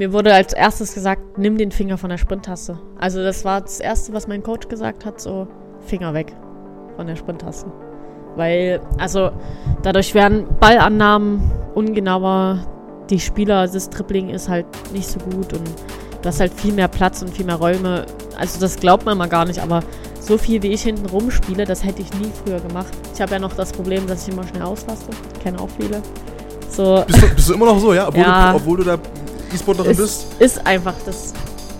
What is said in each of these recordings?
Mir wurde als erstes gesagt, nimm den Finger von der Sprinttaste. Also das war das Erste, was mein Coach gesagt hat, so Finger weg von der Sprinttaste. Weil, also dadurch werden Ballannahmen ungenauer, die Spieler, das Tripling ist halt nicht so gut und du hast halt viel mehr Platz und viel mehr Räume. Also das glaubt man mal gar nicht, aber so viel wie ich hinten rumspiele, das hätte ich nie früher gemacht. Ich habe ja noch das Problem, dass ich immer schnell auslasse. Kenne auch viele. So. Bist, du, bist du immer noch so, ja? Obwohl, ja, du, obwohl du da E-Sportlerin bist? Ist einfach, das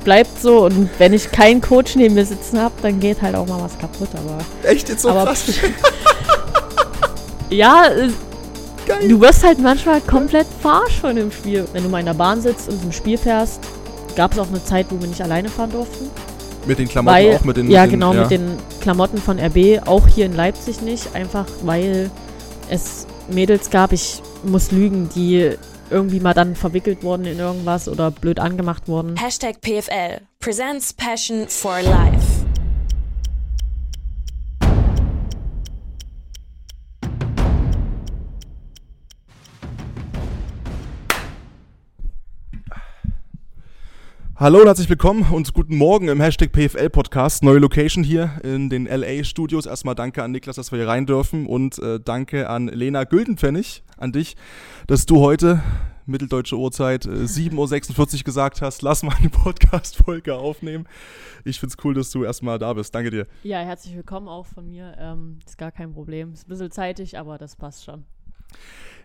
bleibt so und wenn ich keinen Coach neben mir sitzen habe, dann geht halt auch mal was kaputt, aber. Echt jetzt so aber, krass? ja, Geil. du wirst halt manchmal komplett verarscht von dem Spiel. Wenn du mal in der Bahn sitzt und im Spiel fährst, gab es auch eine Zeit, wo wir nicht alleine fahren durften. Mit den Klamotten weil, auch? Mit den, ja, mit genau, ja. mit den Klamotten von RB, auch hier in Leipzig nicht, einfach weil es Mädels gab, ich muss lügen, die irgendwie mal dann verwickelt wurden in irgendwas oder blöd angemacht wurden. Hashtag PFL presents Passion for Life. Hallo und herzlich willkommen und guten Morgen im Hashtag PFL Podcast. Neue Location hier in den LA Studios. Erstmal danke an Niklas, dass wir hier rein dürfen und äh, danke an Lena Güldenpfennig, an dich, dass du heute, mitteldeutsche Uhrzeit, äh, 7.46 Uhr gesagt hast, lass mal eine Podcast-Folge aufnehmen. Ich finde es cool, dass du erstmal da bist. Danke dir. Ja, herzlich willkommen auch von mir. Ähm, ist gar kein Problem. Ist ein bisschen zeitig, aber das passt schon.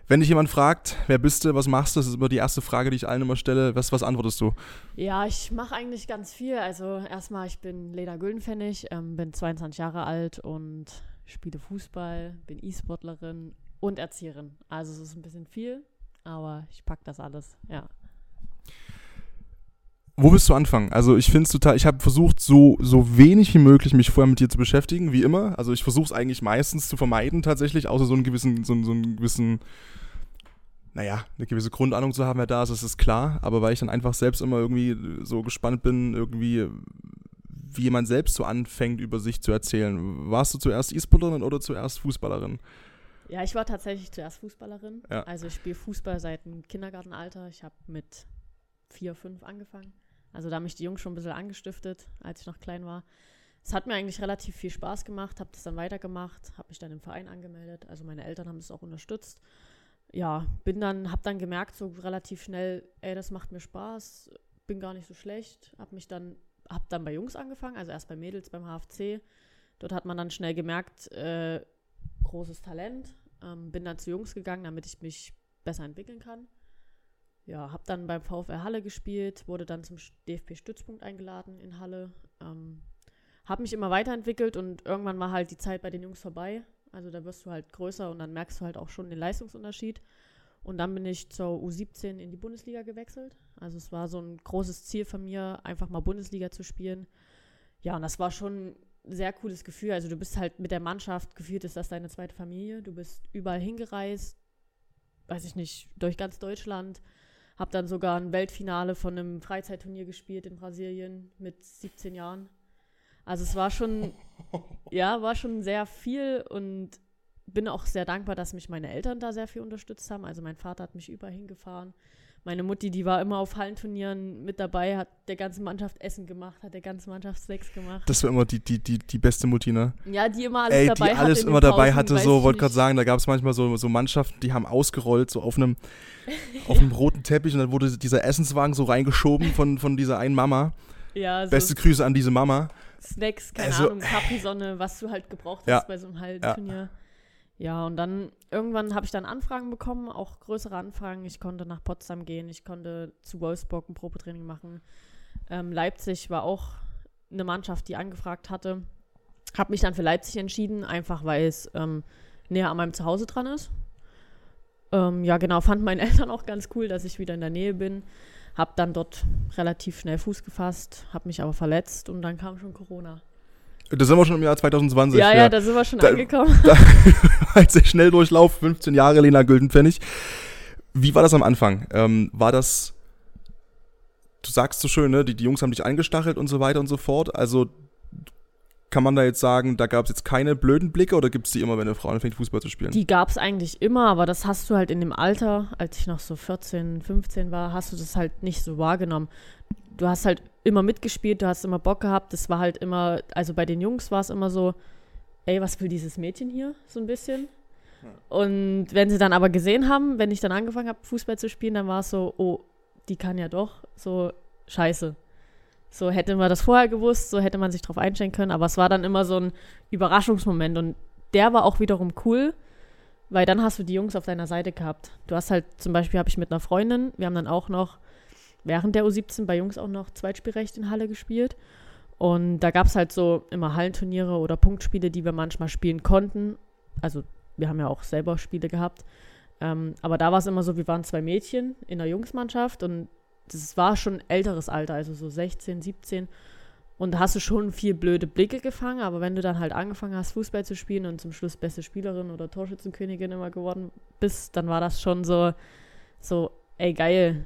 Wenn dich jemand fragt, wer bist du, was machst du, das ist immer die erste Frage, die ich allen immer stelle. Was, was antwortest du? Ja, ich mache eigentlich ganz viel. Also erstmal, ich bin Lena Güldenpfennig, ähm, bin 22 Jahre alt und spiele Fußball, bin E-Sportlerin und Erzieherin. Also es ist ein bisschen viel, aber ich packe das alles, ja. Wo willst du anfangen? Also ich finde es total, ich habe versucht, so, so wenig wie möglich mich vorher mit dir zu beschäftigen, wie immer. Also ich versuche es eigentlich meistens zu vermeiden tatsächlich, außer so einen gewissen, so, so einen gewissen, naja, eine gewisse Grundahnung zu haben, wer da ist, das ist klar. Aber weil ich dann einfach selbst immer irgendwie so gespannt bin, irgendwie, wie jemand selbst so anfängt, über sich zu erzählen. Warst du zuerst E-Sportlerin oder zuerst Fußballerin? Ja, ich war tatsächlich zuerst Fußballerin. Ja. Also ich spiele Fußball seit dem Kindergartenalter. Ich habe mit vier, fünf angefangen. Also da haben mich die Jungs schon ein bisschen angestiftet, als ich noch klein war. Es hat mir eigentlich relativ viel Spaß gemacht, habe das dann weitergemacht, habe mich dann im Verein angemeldet. Also meine Eltern haben das auch unterstützt. Ja, bin dann, habe dann gemerkt so relativ schnell, ey, das macht mir Spaß, bin gar nicht so schlecht. Habe mich dann, habe dann bei Jungs angefangen, also erst bei Mädels beim HFC. Dort hat man dann schnell gemerkt, äh, großes Talent. Ähm, bin dann zu Jungs gegangen, damit ich mich besser entwickeln kann ja, habe dann beim VfR Halle gespielt, wurde dann zum DFB-Stützpunkt eingeladen in Halle. Ähm, habe mich immer weiterentwickelt und irgendwann war halt die Zeit bei den Jungs vorbei. Also da wirst du halt größer und dann merkst du halt auch schon den Leistungsunterschied. Und dann bin ich zur U17 in die Bundesliga gewechselt. Also es war so ein großes Ziel von mir, einfach mal Bundesliga zu spielen. Ja, und das war schon ein sehr cooles Gefühl. Also du bist halt mit der Mannschaft, gefühlt ist das deine zweite Familie. Du bist überall hingereist, weiß ich nicht, durch ganz Deutschland habe dann sogar ein Weltfinale von einem Freizeitturnier gespielt in Brasilien mit 17 Jahren. Also es war schon, ja, war schon sehr viel und bin auch sehr dankbar, dass mich meine Eltern da sehr viel unterstützt haben. Also mein Vater hat mich überall hingefahren. Meine Mutti, die war immer auf Hallenturnieren mit dabei, hat der ganzen Mannschaft Essen gemacht, hat der ganzen Mannschaft Snacks gemacht. Das war immer die, die, die, die beste Mutti, ne? Ja, die immer alles Ey, dabei die alles immer dabei hatte, so, wollte gerade sagen, da gab es manchmal so, so Mannschaften, die haben ausgerollt, so auf einem, auf einem roten Teppich und dann wurde dieser Essenswagen so reingeschoben von, von dieser einen Mama. Ja, so Beste Grüße an diese Mama. Snacks, keine also, Ahnung, Capri-Sonne, was du halt gebraucht hast ja, bei so einem Hallenturnier. Ja. Ja, und dann irgendwann habe ich dann Anfragen bekommen, auch größere Anfragen. Ich konnte nach Potsdam gehen, ich konnte zu Wolfsburg ein Probetraining machen. Ähm, Leipzig war auch eine Mannschaft, die angefragt hatte. Habe mich dann für Leipzig entschieden, einfach weil es ähm, näher an meinem Zuhause dran ist. Ähm, ja, genau, fand meine Eltern auch ganz cool, dass ich wieder in der Nähe bin. Habe dann dort relativ schnell Fuß gefasst, habe mich aber verletzt und dann kam schon Corona. Da sind wir schon im Jahr 2020. Ja, ja, ja da sind wir schon da, angekommen. Da, als der Schnelldurchlauf, 15 Jahre Lena Güldenpfennig. Wie war das am Anfang? Ähm, war das, du sagst so schön, ne, die, die Jungs haben dich eingestachelt und so weiter und so fort. Also kann man da jetzt sagen, da gab es jetzt keine blöden Blicke oder gibt es die immer, wenn eine Frau anfängt, Fußball zu spielen? Die gab es eigentlich immer, aber das hast du halt in dem Alter, als ich noch so 14, 15 war, hast du das halt nicht so wahrgenommen. Du hast halt immer mitgespielt, du hast immer Bock gehabt. Das war halt immer, also bei den Jungs war es immer so, ey, was will dieses Mädchen hier? So ein bisschen. Und wenn sie dann aber gesehen haben, wenn ich dann angefangen habe, Fußball zu spielen, dann war es so, oh, die kann ja doch, so scheiße. So hätte man das vorher gewusst, so hätte man sich drauf einstellen können, aber es war dann immer so ein Überraschungsmoment und der war auch wiederum cool, weil dann hast du die Jungs auf deiner Seite gehabt. Du hast halt, zum Beispiel habe ich mit einer Freundin, wir haben dann auch noch während der U17 bei Jungs auch noch Zweitspielrecht in Halle gespielt. Und da gab es halt so immer Hallenturniere oder Punktspiele, die wir manchmal spielen konnten. Also wir haben ja auch selber Spiele gehabt. Ähm, aber da war es immer so, wir waren zwei Mädchen in der Jungsmannschaft und das war schon älteres Alter, also so 16, 17. Und da hast du schon viel blöde Blicke gefangen, aber wenn du dann halt angefangen hast, Fußball zu spielen und zum Schluss beste Spielerin oder Torschützenkönigin immer geworden bist, dann war das schon so, so, ey geil.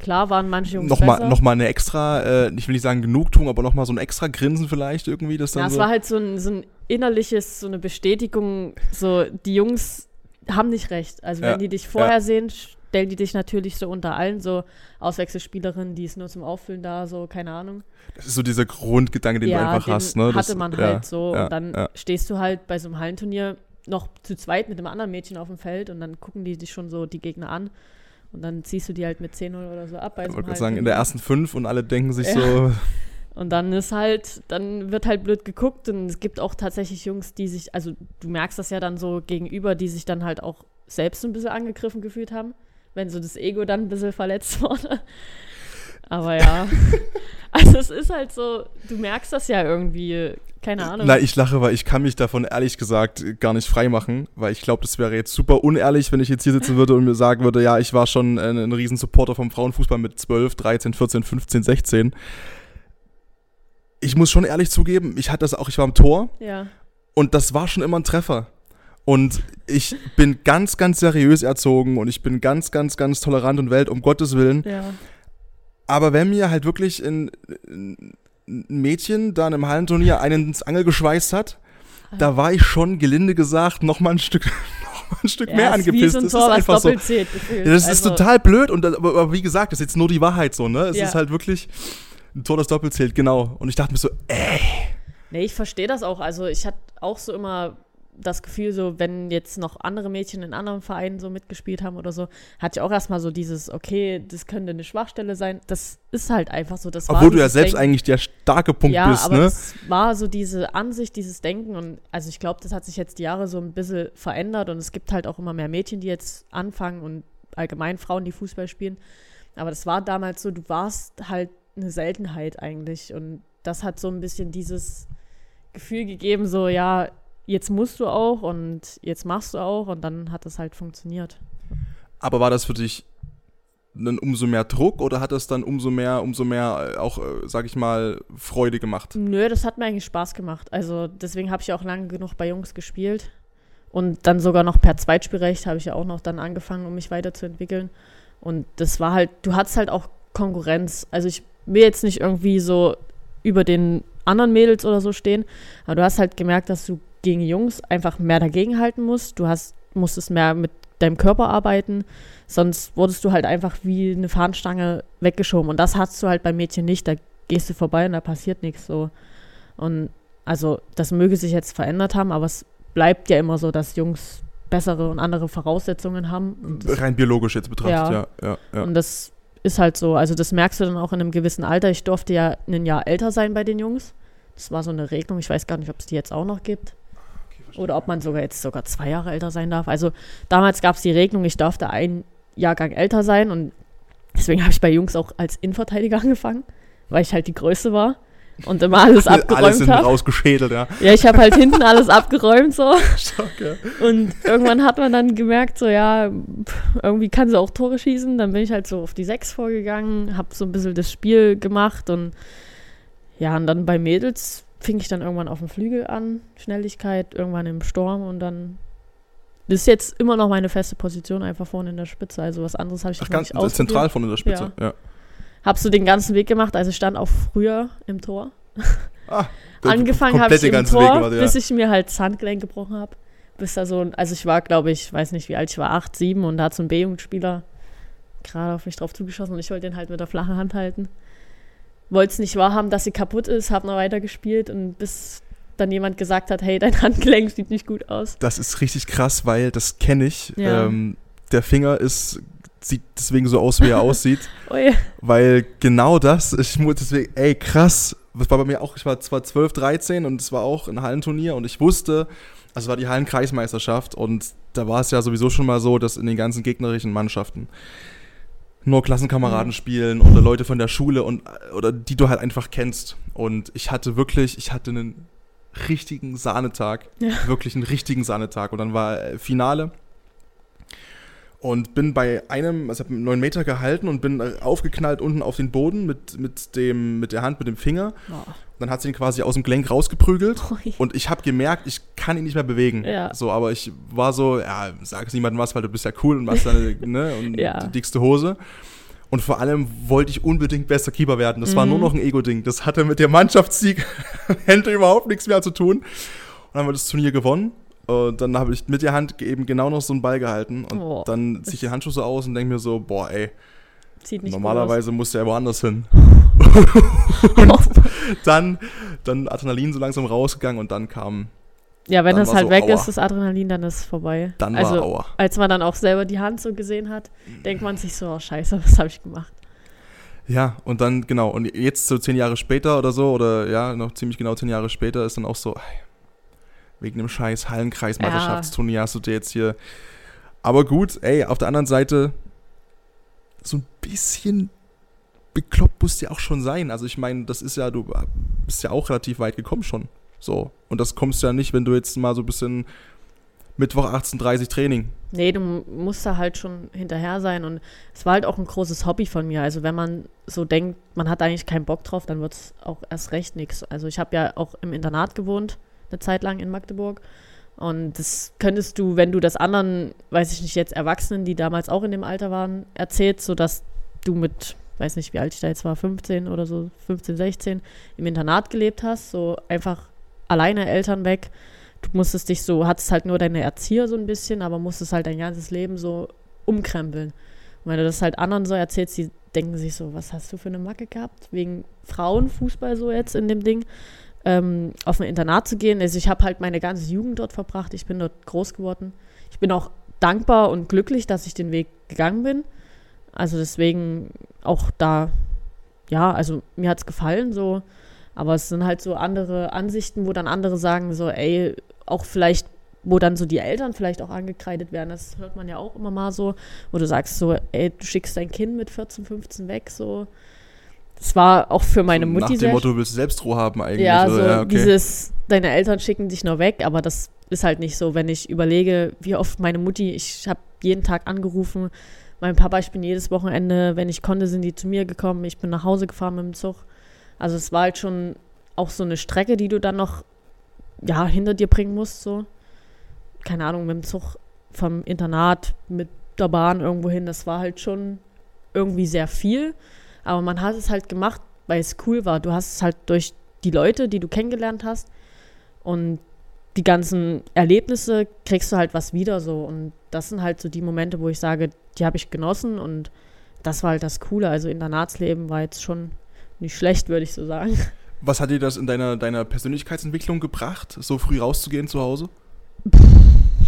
Klar waren manche Jungs nochmal, besser. Nochmal eine extra, äh, ich will nicht sagen Genugtuung, aber nochmal so ein extra Grinsen vielleicht irgendwie. Das dann ja, es so war halt so ein, so ein innerliches, so eine Bestätigung, so die Jungs haben nicht recht. Also wenn Ja, die dich vorher ja. sehen, stellen die dich natürlich so unter allen so Auswechselspielerinnen, die ist nur zum Auffüllen da, so keine Ahnung. Das ist so dieser Grundgedanke, den du einfach den hast. Ne? hatte das, man ja, halt so. ja, und dann ja. stehst du halt bei so einem Hallenturnier noch zu zweit mit einem anderen Mädchen auf dem Feld und dann gucken die dich schon so die Gegner an. Und dann ziehst du die halt mit 10-0 oder so ab. Ich wollte gerade sagen, in der ersten fünf und alle denken sich Ja. so, Und dann ist halt, dann wird halt blöd geguckt und es gibt auch tatsächlich Jungs, die sich, also du merkst das ja dann so gegenüber, die sich dann halt auch selbst ein bisschen angegriffen gefühlt haben, wenn so das Ego dann ein bisschen verletzt wurde. Aber ja, also es ist halt so, du merkst das ja irgendwie, keine Ahnung. Na, ich lache, weil ich kann mich davon ehrlich gesagt gar nicht freimachen, weil ich glaube, das wäre jetzt super unehrlich, wenn ich jetzt hier sitzen würde und mir sagen würde, ja, ich war schon ein, ein Riesensupporter vom Frauenfußball mit 12, 13, 14, 15, 16. Ich muss schon ehrlich zugeben, ich hatte das auch, ich war am Tor ja, und das war schon immer ein Treffer. Und ich bin ganz, ganz seriös erzogen und ich bin ganz, ganz, ganz tolerant und welt, um Gottes Willen. ja. Aber wenn mir halt wirklich ein, ein Mädchen da in einem Hallenturnier einen ins Angel geschweißt hat, da war ich schon, gelinde gesagt, noch mal ein Stück, noch mal ein Stück ja, mehr ist angepisst. das ist einfach so. zählt. Ja, das ist Also, total blöd, und, aber, aber wie gesagt, das ist jetzt nur die Wahrheit so, ne? Es Ja. ist halt wirklich ein Tor, das doppelt zählt, genau. Und ich dachte mir so, ey, Nee, ich verstehe das auch. Also ich hatte auch so immer das Gefühl, so wenn jetzt noch andere Mädchen in anderen Vereinen so mitgespielt haben oder so, hatte ich auch erstmal so dieses, okay, das könnte eine Schwachstelle sein. Das ist halt einfach so. Das obwohl du ja selbst Denken. eigentlich der starke Punkt ja, bist, aber ne? es war so diese Ansicht, dieses Denken und also ich glaube, das hat sich jetzt die Jahre so ein bisschen verändert und es gibt halt auch immer mehr Mädchen, die jetzt anfangen und allgemein Frauen, die Fußball spielen. Aber das war damals so, du warst halt eine Seltenheit eigentlich und das hat so ein bisschen dieses Gefühl gegeben, so ja, jetzt musst du auch und jetzt machst du auch und dann hat das halt funktioniert. Aber war das für dich dann umso mehr Druck oder hat das dann umso mehr, umso mehr äh, auch, äh, sag ich mal, Freude gemacht? Nö, das hat mir eigentlich Spaß gemacht. Also deswegen habe ich auch lange genug bei Jungs gespielt. Und dann sogar noch per Zweitspielrecht habe ich ja auch noch dann angefangen, um mich weiterzuentwickeln. Und das war halt, du hattest halt auch Konkurrenz. Also ich will jetzt nicht irgendwie so über den anderen Mädels oder so stehen, aber du hast halt gemerkt, dass du gegen Jungs einfach mehr dagegenhalten musst. Du hast, musstest mehr mit deinem Körper arbeiten, sonst wurdest du halt einfach wie eine Fahnenstange weggeschoben. Und das hast du halt bei Mädchen nicht. Da gehst du vorbei und da passiert nichts so. Und also das möge sich jetzt verändert haben, aber es bleibt ja immer so, dass Jungs bessere und andere Voraussetzungen haben. Das, Rein biologisch jetzt betrachtet, Ja. ja. ja, ja. und das ist halt so. Also das merkst du dann auch in einem gewissen Alter. Ich durfte ja ein Jahr älter sein bei den Jungs. Das war so eine Regelung. Ich weiß gar nicht, ob es die jetzt auch noch gibt. Oder ob man sogar jetzt sogar zwei Jahre älter sein darf. Also damals gab es die Regelung, ich durfte ein Jahrgang älter sein und deswegen habe ich bei Jungs auch als Innenverteidiger angefangen, weil ich halt die Größte war und immer alles Alles abgeräumt sind habe. rausgeschädelt, ja. Ja, ich habe halt hinten alles abgeräumt so. Stark, ja. Und irgendwann hat man dann gemerkt, so ja, irgendwie kann sie auch Tore schießen. Dann bin ich halt so auf die Sechs vorgegangen, habe so ein bisschen das Spiel gemacht und ja, und dann bei Mädels fing ich dann irgendwann auf dem Flügel an, Schnelligkeit, irgendwann im Sturm und dann das ist jetzt immer noch meine feste Position, einfach vorne in der Spitze. Also was anderes habe ich Ach, jetzt ganz nicht ausprobiert. zentral vorne in der Spitze, ja. Hab so den ganzen Weg gemacht, also ich stand auch früher im Tor. Ah, Angefangen habe ich im Tor, Weg, ja. bis ich mir halt das Handgelenk gebrochen habe. Bis da so, also ich war, glaube ich, weiß nicht, wie alt ich war, acht, sieben und da hat so ein B-Jugendspieler gerade auf mich drauf zugeschossen und ich wollte den halt mit der flachen Hand halten. Wollte es nicht wahrhaben, dass sie kaputt ist, habe noch weiter gespielt und bis dann jemand gesagt hat, hey, dein Handgelenk sieht nicht gut aus. Das ist richtig krass, weil das kenne ich. Ja. Ähm, der Finger ist sieht deswegen so aus, wie er aussieht. oh yeah. Weil genau das, ich muss deswegen, ey, krass. Das war bei mir auch, ich war zwar 12, 13 und es war auch ein Hallenturnier und ich wusste, also es war die Hallenkreismeisterschaft und da war es ja sowieso schon mal so, dass in den ganzen gegnerischen Mannschaften nur Klassenkameraden mhm. spielen oder Leute von der Schule und oder die du halt einfach kennst. Und ich hatte wirklich, ich hatte einen richtigen Sahnetag, ja. wirklich einen richtigen Sahnetag. Und dann war äh, Finale und bin bei einem, also habe einen 9 Meter gehalten und bin aufgeknallt unten auf den Boden mit, mit, dem, mit der Hand, mit dem Finger. Oh. Dann hat sie ihn quasi aus dem Gelenk rausgeprügelt Ui. und ich habe gemerkt, ich kann ihn nicht mehr bewegen. Ja. So, aber ich war so, ja, sag es niemandem was, weil du bist ja cool und machst deine, ne, und ja. die dickste Hose. Und vor allem wollte ich unbedingt besser Keeper werden. Das mhm. war nur mhm. noch ein Ego-Ding. Das hatte mit dem Mannschaftssieg Hände überhaupt nichts mehr zu tun. Und dann haben wir das Turnier gewonnen. Und dann habe ich mit der Hand eben genau noch so einen Ball gehalten. Und oh, dann ziehe ich die Handschuhe so aus und denke mir so, boah, ey, normalerweise muss der woanders hin. und dann, dann Adrenalin so langsam rausgegangen und dann kam. Ja, wenn das halt so, weg aua. ist, das Adrenalin, dann ist es vorbei. Dann also, war aua. Als man dann auch selber die Hand so gesehen hat, denkt man sich so, oh scheiße, was habe ich gemacht? Ja, und dann, genau, und jetzt so zehn Jahre später oder so, oder ja, noch ziemlich genau zehn Jahre später, ist dann auch so, wegen dem scheiß Hallenkreismeisterschaftsturnier ja. hast du dir jetzt hier. Aber gut, ey, auf der anderen Seite, so ein bisschen bekloppt musst du ja auch schon sein. Also ich meine, das ist ja, du bist ja auch relativ weit gekommen schon. So. Und das kommst du ja nicht, wenn du jetzt mal so ein bisschen Mittwoch 18.30 Training. Nee, du musst da halt schon hinterher sein. Und es war halt auch ein großes Hobby von mir. Also wenn man so denkt, man hat eigentlich keinen Bock drauf, dann wird es auch erst recht nichts. Also ich habe ja auch im Internat gewohnt eine Zeit lang in Magdeburg. Und das könntest du, wenn du das anderen, weiß ich nicht, jetzt Erwachsenen, die damals auch in dem Alter waren, erzählst, sodass du mit, weiß nicht, wie alt ich da jetzt war, 15 oder so, 15, 16, im Internat gelebt hast, so einfach alleine Eltern weg. Du musstest dich so, hattest halt nur deine Erzieher so ein bisschen, aber musstest halt dein ganzes Leben so umkrempeln. Und wenn du das halt anderen so erzählst, die denken sich so, was hast du für eine Macke gehabt? Wegen Frauenfußball so jetzt in dem Ding ähm, auf ein Internat zu gehen. Also ich habe halt meine ganze Jugend dort verbracht. Ich bin dort groß geworden. Ich bin auch dankbar und glücklich, dass ich den Weg gegangen bin. Also deswegen auch da, ja, also mir hat es gefallen so. Aber es sind halt so andere Ansichten, wo dann andere sagen so, ey, auch vielleicht, wo dann so die Eltern vielleicht auch angekreidet werden. Das hört man ja auch immer mal so, wo du sagst so, ey, du schickst dein Kind mit 14, 15 weg, so das war auch für meine Mutti Nach dem Motto, du willst selbst Ruhe haben eigentlich. Ja, so, ja, okay. dieses, deine Eltern schicken dich nur weg, aber das ist halt nicht so, wenn ich überlege, wie oft meine Mutti, ich habe jeden Tag angerufen, mein Papa, ich bin jedes Wochenende, wenn ich konnte, sind die zu mir gekommen, ich bin nach Hause gefahren mit dem Zug. Also es war halt schon auch so eine Strecke, die du dann noch, ja, hinter dir bringen musst, so. Keine Ahnung, mit dem Zug vom Internat mit der Bahn irgendwo hin, das war halt schon irgendwie sehr viel. Aber man hat es halt gemacht, weil es cool war. Du hast es halt durch die Leute, die du kennengelernt hast und die ganzen Erlebnisse kriegst du halt was wieder so. Und das sind halt so die Momente, wo ich sage, die habe ich genossen und das war halt das Coole. Also Internatsleben war jetzt schon nicht schlecht, würde ich so sagen. Was hat dir das in deiner, deiner Persönlichkeitsentwicklung gebracht, so früh rauszugehen zu Hause?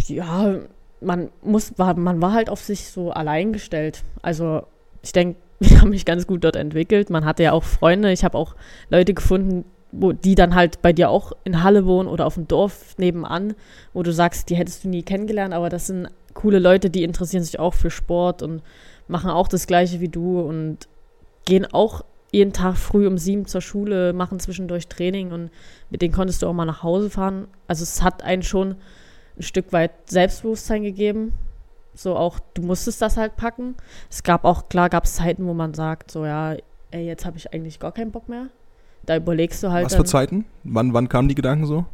Ja, man muss, war, man war halt auf sich so allein gestellt. Also ich denke, ich habe mich ganz gut dort entwickelt. Man hatte ja auch Freunde. Ich habe auch Leute gefunden, wo die dann halt bei dir auch in Halle wohnen oder auf dem Dorf nebenan, wo du sagst, die hättest du nie kennengelernt, aber das sind coole Leute, die interessieren sich auch für Sport und machen auch das gleiche wie du und gehen auch jeden Tag früh um sieben zur Schule, machen zwischendurch Training und mit denen konntest du auch mal nach Hause fahren. Also es hat einen schon ein Stück weit Selbstbewusstsein gegeben, so auch, du musstest das halt packen. Es gab auch, klar, gab es Zeiten, wo man sagt, so ja, ey, jetzt habe ich eigentlich gar keinen Bock mehr. Da überlegst du halt. Was für Zeiten? Wann, wann kamen die Gedanken so?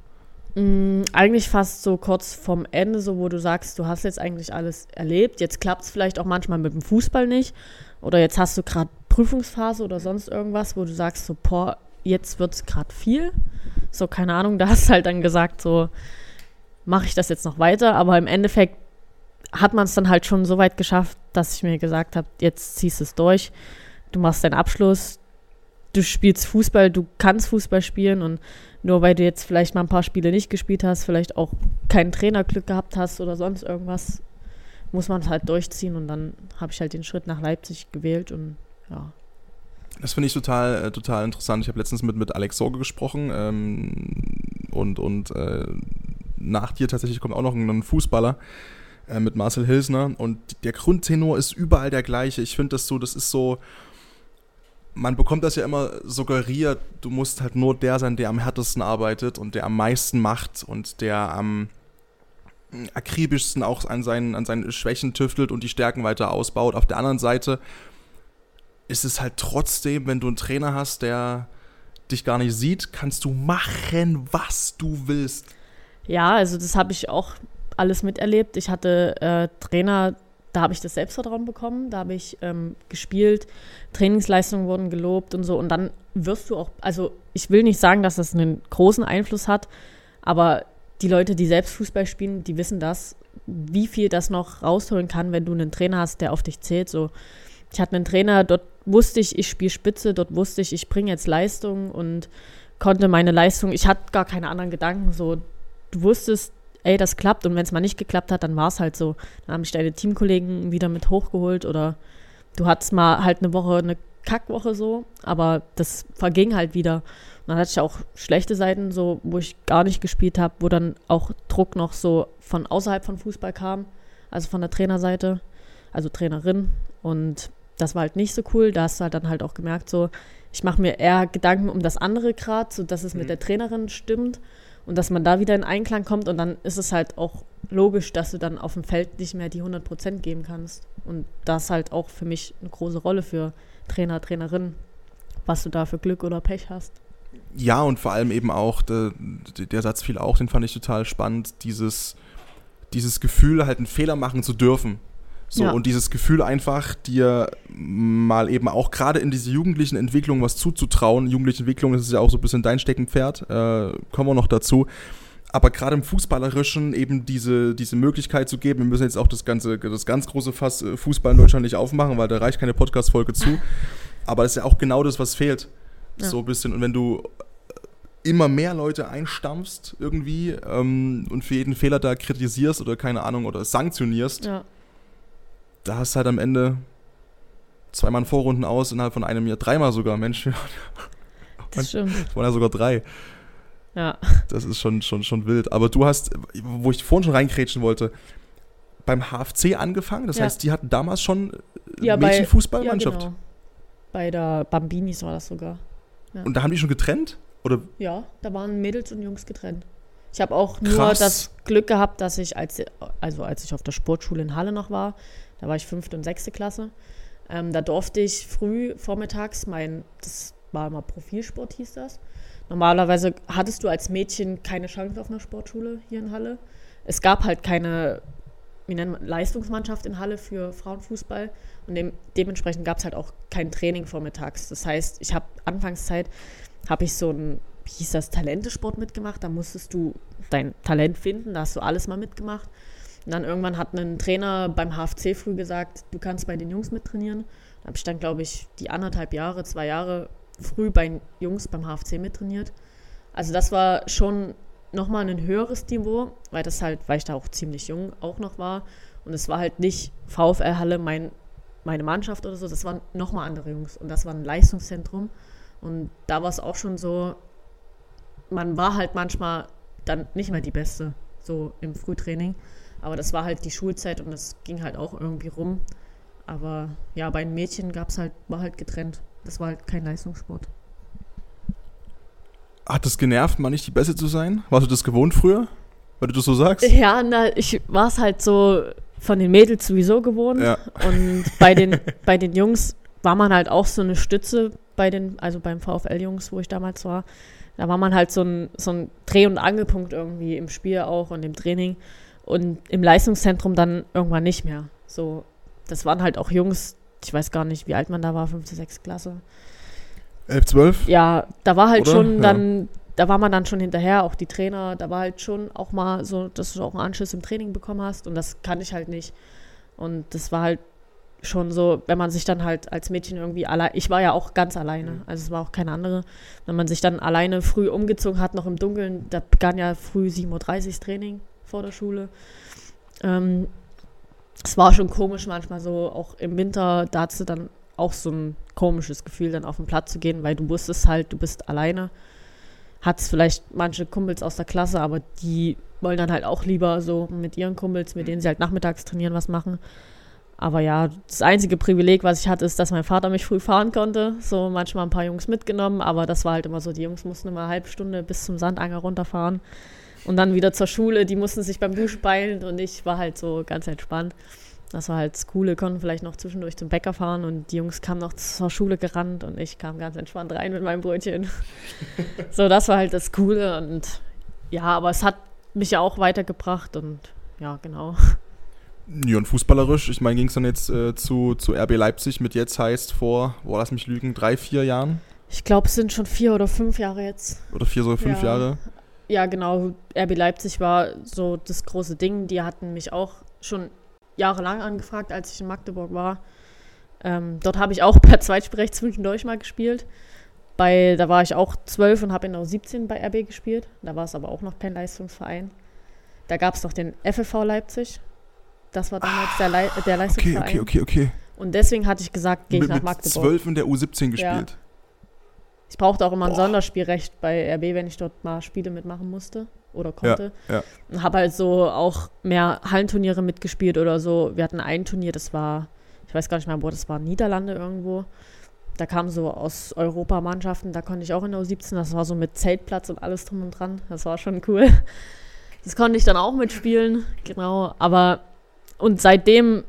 Mh, mm, eigentlich fast so kurz vorm Ende, so wo du sagst, du hast jetzt eigentlich alles erlebt. Jetzt klappt es vielleicht auch manchmal mit dem Fußball nicht. Oder jetzt hast du gerade Prüfungsphase oder sonst irgendwas, wo du sagst, so, boah, jetzt wird es gerade viel. So, keine Ahnung, da hast du halt dann gesagt, so, mache ich das jetzt noch weiter, aber im Endeffekt hat man es dann halt schon so weit geschafft, dass ich mir gesagt habe, jetzt ziehst du es durch, du machst deinen Abschluss, du spielst Fußball, du kannst Fußball spielen. Und nur weil du jetzt vielleicht mal ein paar Spiele nicht gespielt hast, vielleicht auch kein Trainerglück gehabt hast oder sonst irgendwas, muss man es halt durchziehen. Und dann habe ich halt den Schritt nach Leipzig gewählt und ja. Das finde ich total, äh, total interessant. Ich habe letztens mit, mit Alex Sorge gesprochen ähm, und, und äh, nach dir tatsächlich kommt auch noch ein, ein Fußballer äh, mit Marcel Hilsner und der Grundtenor ist überall der gleiche. Ich finde das so, das ist so, man bekommt das ja immer suggeriert, du musst halt nur der sein, der am härtesten arbeitet und der am meisten macht und der am akribischsten auch an seinen, an seinen Schwächen tüftelt und die Stärken weiter ausbaut. Auf der anderen Seite ist es halt trotzdem, wenn du einen Trainer hast, der dich gar nicht sieht, kannst du machen, was du willst. Ja, also das habe ich auch alles miterlebt. Ich hatte äh, Trainer, da habe ich das Selbstvertrauen bekommen, da habe ich ähm, gespielt, Trainingsleistungen wurden gelobt und so. Und dann wirst du auch, also ich will nicht sagen, dass das einen großen Einfluss hat, aber die Leute, die selbst Fußball spielen, die wissen das, wie viel das noch rausholen kann, wenn du einen Trainer hast, der auf dich zählt. So, ich hatte einen Trainer, dort wusste ich, ich spiele Spitze, dort wusste ich, ich bringe jetzt Leistung und konnte meine Leistung, ich hatte gar keine anderen Gedanken. So, du wusstest, ey, das klappt und wenn es mal nicht geklappt hat, dann war es halt so. Dann haben mich deine Teamkollegen wieder mit hochgeholt oder du hattest mal halt eine Woche, eine Kackwoche so, aber das verging halt wieder. Und dann hatte ich auch schlechte Seiten, so, wo ich gar nicht gespielt habe, wo dann auch Druck noch so von außerhalb von Fußball kam, also von der Trainerseite, also Trainerin. Und das war halt nicht so cool. Da hast du halt dann halt auch gemerkt, so, ich mache mir eher Gedanken um das andere Grad, so dass es mhm. mit der Trainerin stimmt und dass man da wieder in Einklang kommt und dann ist es halt auch logisch, dass du dann auf dem Feld nicht mehr die 100 Prozent geben kannst. Und das halt auch für mich eine große Rolle für Trainer, Trainerin, was du da für Glück oder Pech hast. Ja, und vor allem eben auch, der, der Satz fiel auch, den fand ich total spannend, dieses, dieses Gefühl, halt einen Fehler machen zu dürfen. So, ja. und dieses Gefühl einfach, dir mal eben auch gerade in diese jugendlichen Entwicklung was zuzutrauen. Jugendliche Entwicklung das ist ja auch so ein bisschen dein Steckenpferd, äh, kommen wir noch dazu. Aber gerade im Fußballerischen eben diese, diese Möglichkeit zu geben, wir müssen jetzt auch das ganze, das ganz große Fass äh, Fußball in Deutschland nicht aufmachen, weil da reicht keine Podcast-Folge zu. Aber das ist ja auch genau das, was fehlt. Ja. So ein bisschen. Und wenn du immer mehr Leute einstampfst irgendwie ähm, und für jeden Fehler da kritisierst oder keine Ahnung oder sanktionierst, ja da hast du halt am Ende zweimal Vorrunden aus innerhalb von einem Jahr, dreimal sogar, Mensch. Das stimmt. Das waren ja sogar drei. Ja. Das ist schon, schon, schon wild. Aber du hast, wo ich vorhin schon reinkrätschen wollte, beim HFC angefangen. Das ja. heißt, die hatten damals schon ja, Mädchenfußballmannschaft. Ja, genau. Bei der Bambinis war das sogar. Ja. Und da haben die schon getrennt? Oder? Ja, da waren Mädels und Jungs getrennt. Ich habe auch Krass. nur das Glück gehabt, dass ich, als, also als ich auf der Sportschule in Halle noch war, da war ich fünfte und sechste Klasse. Ähm, da durfte ich früh vormittags mein, das war immer Profilsport, hieß das. Normalerweise hattest du als Mädchen keine Chance auf einer Sportschule hier in Halle. Es gab halt keine wie nennt man, Leistungsmannschaft in Halle für Frauenfußball und dem, dementsprechend gab es halt auch kein Training vormittags. Das heißt, ich habe Anfangszeit habe ich so ein, hieß das, Talentesport mitgemacht. Da musstest du dein Talent finden, da hast du alles mal mitgemacht. Und dann irgendwann hat ein Trainer beim HFC früh gesagt, du kannst bei den Jungs mittrainieren. Da habe ich dann, glaube ich, die anderthalb Jahre, zwei Jahre früh bei den Jungs beim HFC mittrainiert. Also das war schon nochmal ein höheres Niveau, weil das halt, weil ich da auch ziemlich jung auch noch war. Und es war halt nicht VfL Halle mein, meine Mannschaft oder so, das waren nochmal andere Jungs. Und das war ein Leistungszentrum. Und da war es auch schon so, man war halt manchmal dann nicht mehr die Beste, so im Frühtraining. Aber das war halt die Schulzeit und das ging halt auch irgendwie rum. Aber ja, bei den Mädchen gab es halt, war halt getrennt. Das war halt kein Leistungssport. Hat das genervt, mal nicht die Beste zu sein? Warst du das gewohnt früher? Weil du das so sagst? Ja, na, ich war es halt so von den Mädels sowieso gewohnt. Ja. Und bei den, bei den Jungs war man halt auch so eine Stütze bei den, also beim VfL-Jungs, wo ich damals war. Da war man halt so ein, so ein Dreh- und Angelpunkt irgendwie im Spiel auch und im Training und im Leistungszentrum dann irgendwann nicht mehr. So, das waren halt auch Jungs, ich weiß gar nicht, wie alt man da war, fünfte, sechste Klasse. 11, 12? Ja, da war halt Oder? schon dann, da war man dann schon hinterher, auch die Trainer, da war halt schon auch mal so, dass du auch einen Anschluss im Training bekommen hast und das kann ich halt nicht. Und das war halt schon so, wenn man sich dann halt als Mädchen irgendwie allein, ich war ja auch ganz alleine, mhm. also es war auch keine andere, wenn man sich dann alleine früh umgezogen hat, noch im Dunkeln, da begann ja früh 7.30 Uhr das Training vor der Schule. Ähm, es war schon komisch manchmal so, auch im Winter, da hattest du dann auch so ein komisches Gefühl, dann auf den Platz zu gehen, weil du wusstest halt, du bist alleine. Hattest vielleicht manche Kumpels aus der Klasse, aber die wollen dann halt auch lieber so mit ihren Kumpels, mit denen sie halt nachmittags trainieren, was machen. Aber ja, das einzige Privileg, was ich hatte, ist, dass mein Vater mich früh fahren konnte. So manchmal ein paar Jungs mitgenommen, aber das war halt immer so, die Jungs mussten immer eine halbe Stunde bis zum Sandanger runterfahren und dann wieder zur Schule. Die mussten sich beim Duschen beilen und ich war halt so ganz entspannt. Das war halt das Coole, konnten vielleicht noch zwischendurch zum Bäcker fahren und die Jungs kamen noch zur Schule gerannt und ich kam ganz entspannt rein mit meinem Brötchen. so, das war halt das Coole und ja, aber es hat mich ja auch weitergebracht und ja, genau. Ja, und fußballerisch, ich meine, ging es dann jetzt äh, zu, zu RB Leipzig mit jetzt heißt vor, boah, lass mich lügen, drei, vier Jahren? Ich glaube, es sind schon vier oder fünf Jahre jetzt. Oder vier, so fünf ja. Jahre. Ja, genau. RB Leipzig war so das große Ding. Die hatten mich auch schon jahrelang angefragt, als ich in Magdeburg war. Ähm, dort habe ich auch per Zweitsprech zwischendurch mal gespielt. Bei, da war ich auch zwölf und habe in der 17 bei RB gespielt. Da war es aber auch noch kein Leistungsverein. Da gab es noch den FFV Leipzig. Das war damals ah, der, Le der Leistungsverein. Okay, okay, okay, okay. Und deswegen hatte ich gesagt, gehe ich nach Magdeburg. Mit zwölf in der U17 gespielt. Ja. Ich brauchte auch immer ein Boah. Sonderspielrecht bei RB, wenn ich dort mal Spiele mitmachen musste oder konnte. Ja, ja. Und habe halt so auch mehr Hallenturniere mitgespielt oder so. Wir hatten ein Turnier, das war, ich weiß gar nicht mehr, wo das war, Niederlande irgendwo. Da kamen so aus Europamannschaften, da konnte ich auch in der U17, das war so mit Zeltplatz und alles drum und dran. Das war schon cool. Das konnte ich dann auch mitspielen, genau. Aber, und seitdem,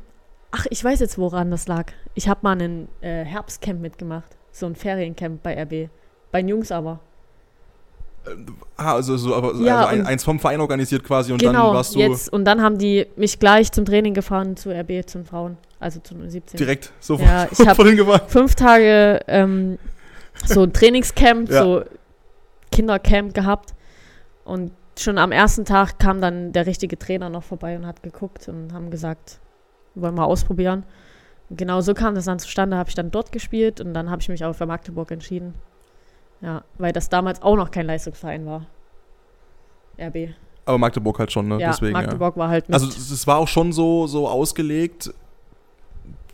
ach, ich weiß jetzt, woran das lag. Ich habe mal einen äh, Herbstcamp mitgemacht so ein Feriencamp bei RB. Bei den Jungs aber. Ah, also, so, aber ja, also ein, eins vom Verein organisiert quasi und genau, dann warst du. Jetzt, und dann haben die mich gleich zum Training gefahren zu RB, zu den Frauen, also zu 17. Direkt, sofort, ja, ich habe fünf Tage ähm, so ein Trainingscamp, ja. so Kindercamp gehabt und schon am ersten Tag kam dann der richtige Trainer noch vorbei und hat geguckt und haben gesagt, wollen wir ausprobieren genau so kam das dann zustande, habe ich dann dort gespielt und dann habe ich mich auch für Magdeburg entschieden. Ja, weil das damals auch noch kein Leistungsverein war. RB. Aber Magdeburg halt schon, ne? Ja, Deswegen, Magdeburg ja. war halt. Also es war auch schon so, so ausgelegt,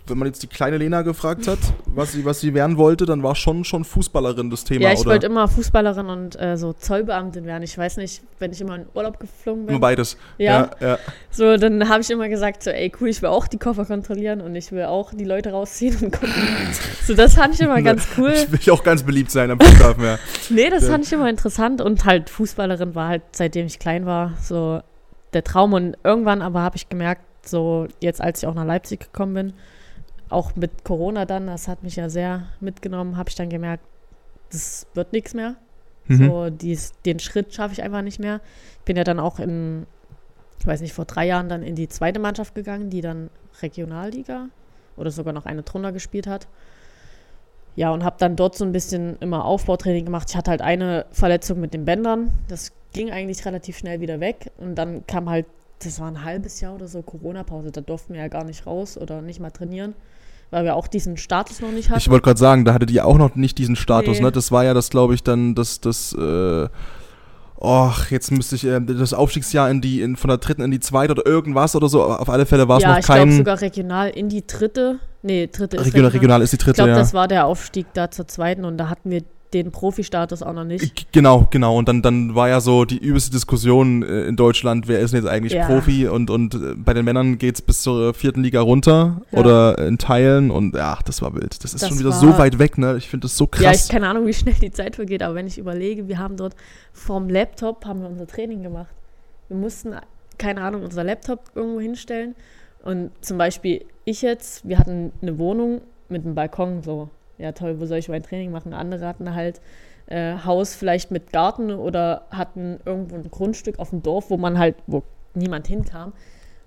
wenn man jetzt die kleine Lena gefragt hat, was sie, was sie werden wollte, dann war schon schon Fußballerin das Thema, Ja, ich wollte immer Fußballerin und äh, so Zollbeamtin werden. Ich weiß nicht, wenn ich immer in Urlaub geflogen bin. Nur beides. Ja. ja, ja. So, dann habe ich immer gesagt, so, ey, cool, ich will auch die Koffer kontrollieren und ich will auch die Leute rausziehen und gucken. so, das fand ich immer ganz cool. Ich will auch ganz beliebt sein am Flughafen, ja. nee, das ja. fand ich immer interessant und halt Fußballerin war halt, seitdem ich klein war, so der Traum und irgendwann aber habe ich gemerkt, so jetzt als ich auch nach Leipzig gekommen bin, auch mit Corona dann, das hat mich ja sehr mitgenommen, habe ich dann gemerkt, das wird nichts mehr. Mhm. So, dies, den Schritt schaffe ich einfach nicht mehr. Ich bin ja dann auch in, ich weiß nicht, vor drei Jahren dann in die zweite Mannschaft gegangen, die dann Regionalliga oder sogar noch eine drunter gespielt hat. Ja, und habe dann dort so ein bisschen immer Aufbautraining gemacht. Ich hatte halt eine Verletzung mit den Bändern. Das ging eigentlich relativ schnell wieder weg. Und dann kam halt, das war ein halbes Jahr oder so Corona-Pause. Da durften wir ja gar nicht raus oder nicht mal trainieren weil wir auch diesen Status noch nicht hatten. Ich wollte gerade sagen, da hattet ihr auch noch nicht diesen Status, nee. ne? Das war ja das, glaube ich, dann das, das, äh, oh, jetzt müsste ich äh, das Aufstiegsjahr in die, in, von der dritten in die zweite oder irgendwas oder so. Auf alle Fälle war es ja, noch kein. Ja, ich glaube sogar regional in die dritte. Nee, dritte ist regional, regional ist die dritte. Ich glaube, ja. das war der Aufstieg da zur zweiten und da hatten wir den Profi-Status auch noch nicht. Genau, genau. Und dann, dann war ja so die übelste Diskussion äh, in Deutschland, wer ist denn jetzt eigentlich ja. Profi? Und, und äh, bei den Männern geht es bis zur vierten Liga runter ja. oder in Teilen. Und ja, das war wild. Das ist das schon wieder so weit weg, ne? Ich finde das so krass. Ja, ich keine Ahnung, wie schnell die Zeit vergeht, aber wenn ich überlege, wir haben dort vorm Laptop haben wir unser Training gemacht. Wir mussten, keine Ahnung, unser Laptop irgendwo hinstellen. Und zum Beispiel ich jetzt, wir hatten eine Wohnung mit einem Balkon so ja toll, wo soll ich mein Training machen? Andere hatten halt äh, Haus vielleicht mit Garten oder hatten irgendwo ein Grundstück auf dem Dorf, wo man halt, wo niemand hinkam.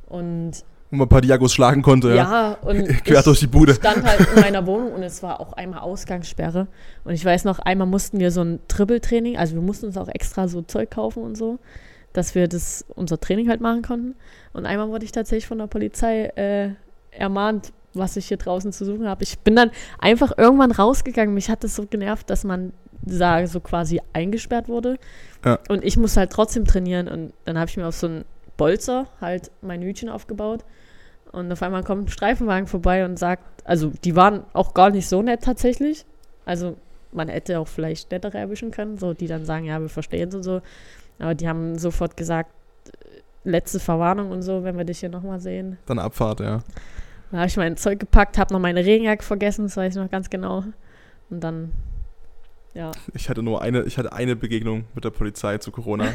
Und wo man ein paar Diagos schlagen konnte. Ja, und quer durch die Bude. Stand halt in meiner Wohnung und es war auch einmal Ausgangssperre. Und ich weiß noch, einmal mussten wir so ein Triple-Training, also wir mussten uns auch extra so Zeug kaufen und so, dass wir das unser Training halt machen konnten. Und einmal wurde ich tatsächlich von der Polizei äh, ermahnt, was ich hier draußen zu suchen habe. Ich bin dann einfach irgendwann rausgegangen. Mich hat das so genervt, dass man da so quasi eingesperrt wurde. Ja. Und ich muss halt trotzdem trainieren. Und dann habe ich mir auf so einen Bolzer halt mein Hütchen aufgebaut. Und auf einmal kommt ein Streifenwagen vorbei und sagt, also die waren auch gar nicht so nett tatsächlich. Also man hätte auch vielleicht nettere erwischen können, so die dann sagen, ja, wir verstehen es und so. Aber die haben sofort gesagt, letzte Verwarnung und so, wenn wir dich hier nochmal sehen. Dann Abfahrt, ja. Da habe ich mein Zeug gepackt, habe noch meine Regenjacke vergessen, das weiß ich noch ganz genau. Und dann, ja. Ich hatte nur eine, ich hatte eine Begegnung mit der Polizei zu Corona.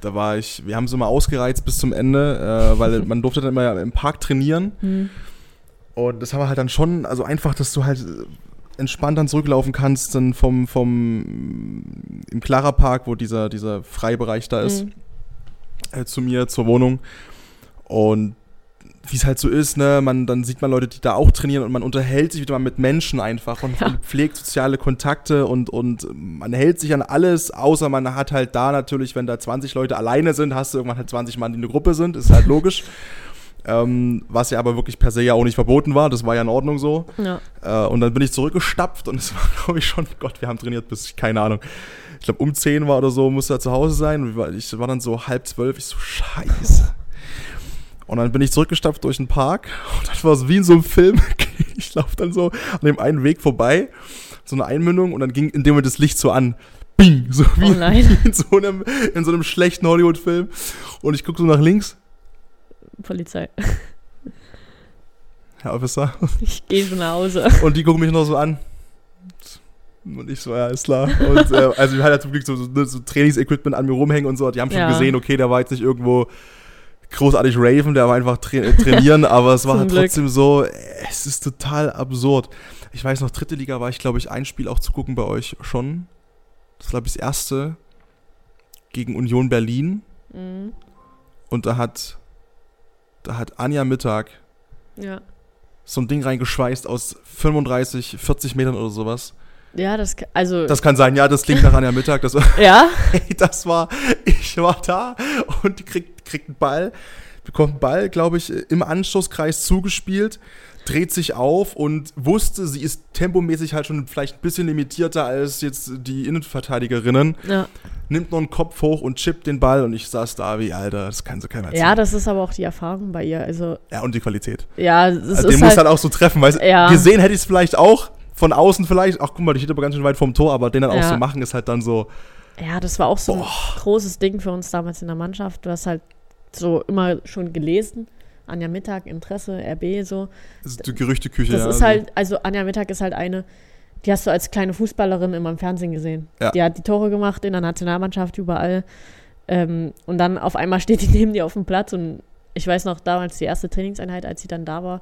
da war ich, wir haben so mal ausgereizt bis zum Ende, äh, weil man durfte dann immer im Park trainieren. Mhm. Und das war halt dann schon, also einfach, dass du halt entspannt dann zurücklaufen kannst, dann vom, vom im Clara Park, wo dieser, dieser Freibereich da ist, mhm. äh, zu mir, zur Wohnung. Und wie es halt so ist, ne, man, dann sieht man Leute, die da auch trainieren und man unterhält sich wieder mal mit Menschen einfach und ja. pflegt soziale Kontakte und, und man hält sich an alles, außer man hat halt da natürlich, wenn da 20 Leute alleine sind, hast du irgendwann halt 20 Mann, die eine Gruppe sind, ist halt logisch. Ähm, was ja aber wirklich per se ja auch nicht verboten war, das war ja in Ordnung so. Ja. Äh, und dann bin ich zurückgestapft und es war, glaube ich, schon, Gott, wir haben trainiert bis, keine Ahnung, ich glaube um 10 war oder so, musste er zu Hause sein. Und ich war dann so halb zwölf, ich so, scheiße. Und dann bin ich zurückgestapft durch den Park und das war so wie in so einem Film. Ich laufe dann so an dem einen Weg vorbei, so eine Einmündung und dann ging in dem Moment das Licht so an. Bing! So wie, oh wie in, so einem, in so einem schlechten Hollywood-Film. Und ich gucke so nach links. Polizei. Herr Officer. Ich gehe schon nach Hause. Und die gucken mich noch so an. Und ich so, ja, ist klar. Und äh, also wir hatten ja zum Glück so, so, so Trainingsequipment an mir rumhängen und so. Die haben schon ja. gesehen, okay, der war jetzt nicht irgendwo großartig raven, der war einfach tra trainieren, aber es war halt trotzdem so, es ist total absurd. Ich weiß noch, dritte Liga war ich, glaube ich, ein Spiel auch zu gucken bei euch schon. Das war, glaube ich, das erste gegen Union Berlin. Mhm. Und da hat, da hat Anja Mittag ja. so ein Ding reingeschweißt aus 35, 40 Metern oder sowas. Ja, das also. Das kann sein, ja, das klingt nach Anja Mittag. Das, ja? das war, ich war da und die kriegt, kriegt einen Ball, bekommt einen Ball, glaube ich, im Anschlusskreis zugespielt, dreht sich auf und wusste, sie ist tempomäßig halt schon vielleicht ein bisschen limitierter als jetzt die Innenverteidigerinnen. Ja. Nimmt noch einen Kopf hoch und chippt den Ball und ich saß da wie, Alter, das kann so keiner erzählen. Ja, das ist aber auch die Erfahrung bei ihr. Also, ja, und die Qualität. Ja, das also, ist Den halt, muss halt auch so treffen, weißt ja. gesehen hätte ich es vielleicht auch, von außen vielleicht, ach guck mal, die steht aber ganz schön weit vom Tor, aber den dann ja. auch zu machen, ist halt dann so. Ja, das war auch so boah. ein großes Ding für uns damals in der Mannschaft. Du hast halt so immer schon gelesen. Anja Mittag, Interesse, RB, so. Das ist die Gerüchteküche, Das ja, ist also. halt, also Anja Mittag ist halt eine, die hast du als kleine Fußballerin immer im Fernsehen gesehen. Ja. Die hat die Tore gemacht in der Nationalmannschaft überall. Ähm, und dann auf einmal steht die neben dir auf dem Platz und ich weiß noch damals die erste Trainingseinheit, als sie dann da war,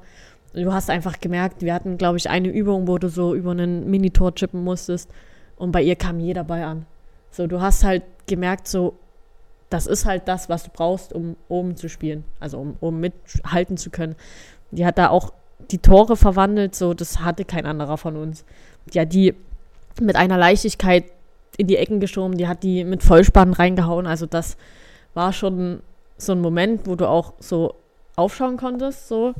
du hast einfach gemerkt, wir hatten, glaube ich, eine Übung, wo du so über einen Minitor chippen musstest und bei ihr kam jeder bei an. So, du hast halt gemerkt, so, das ist halt das, was du brauchst, um oben zu spielen, also um, um mithalten zu können. Die hat da auch die Tore verwandelt, so, das hatte kein anderer von uns. Hat die mit einer Leichtigkeit in die Ecken geschoben, die hat die mit Vollspann reingehauen, also das war schon so ein Moment, wo du auch so aufschauen konntest, so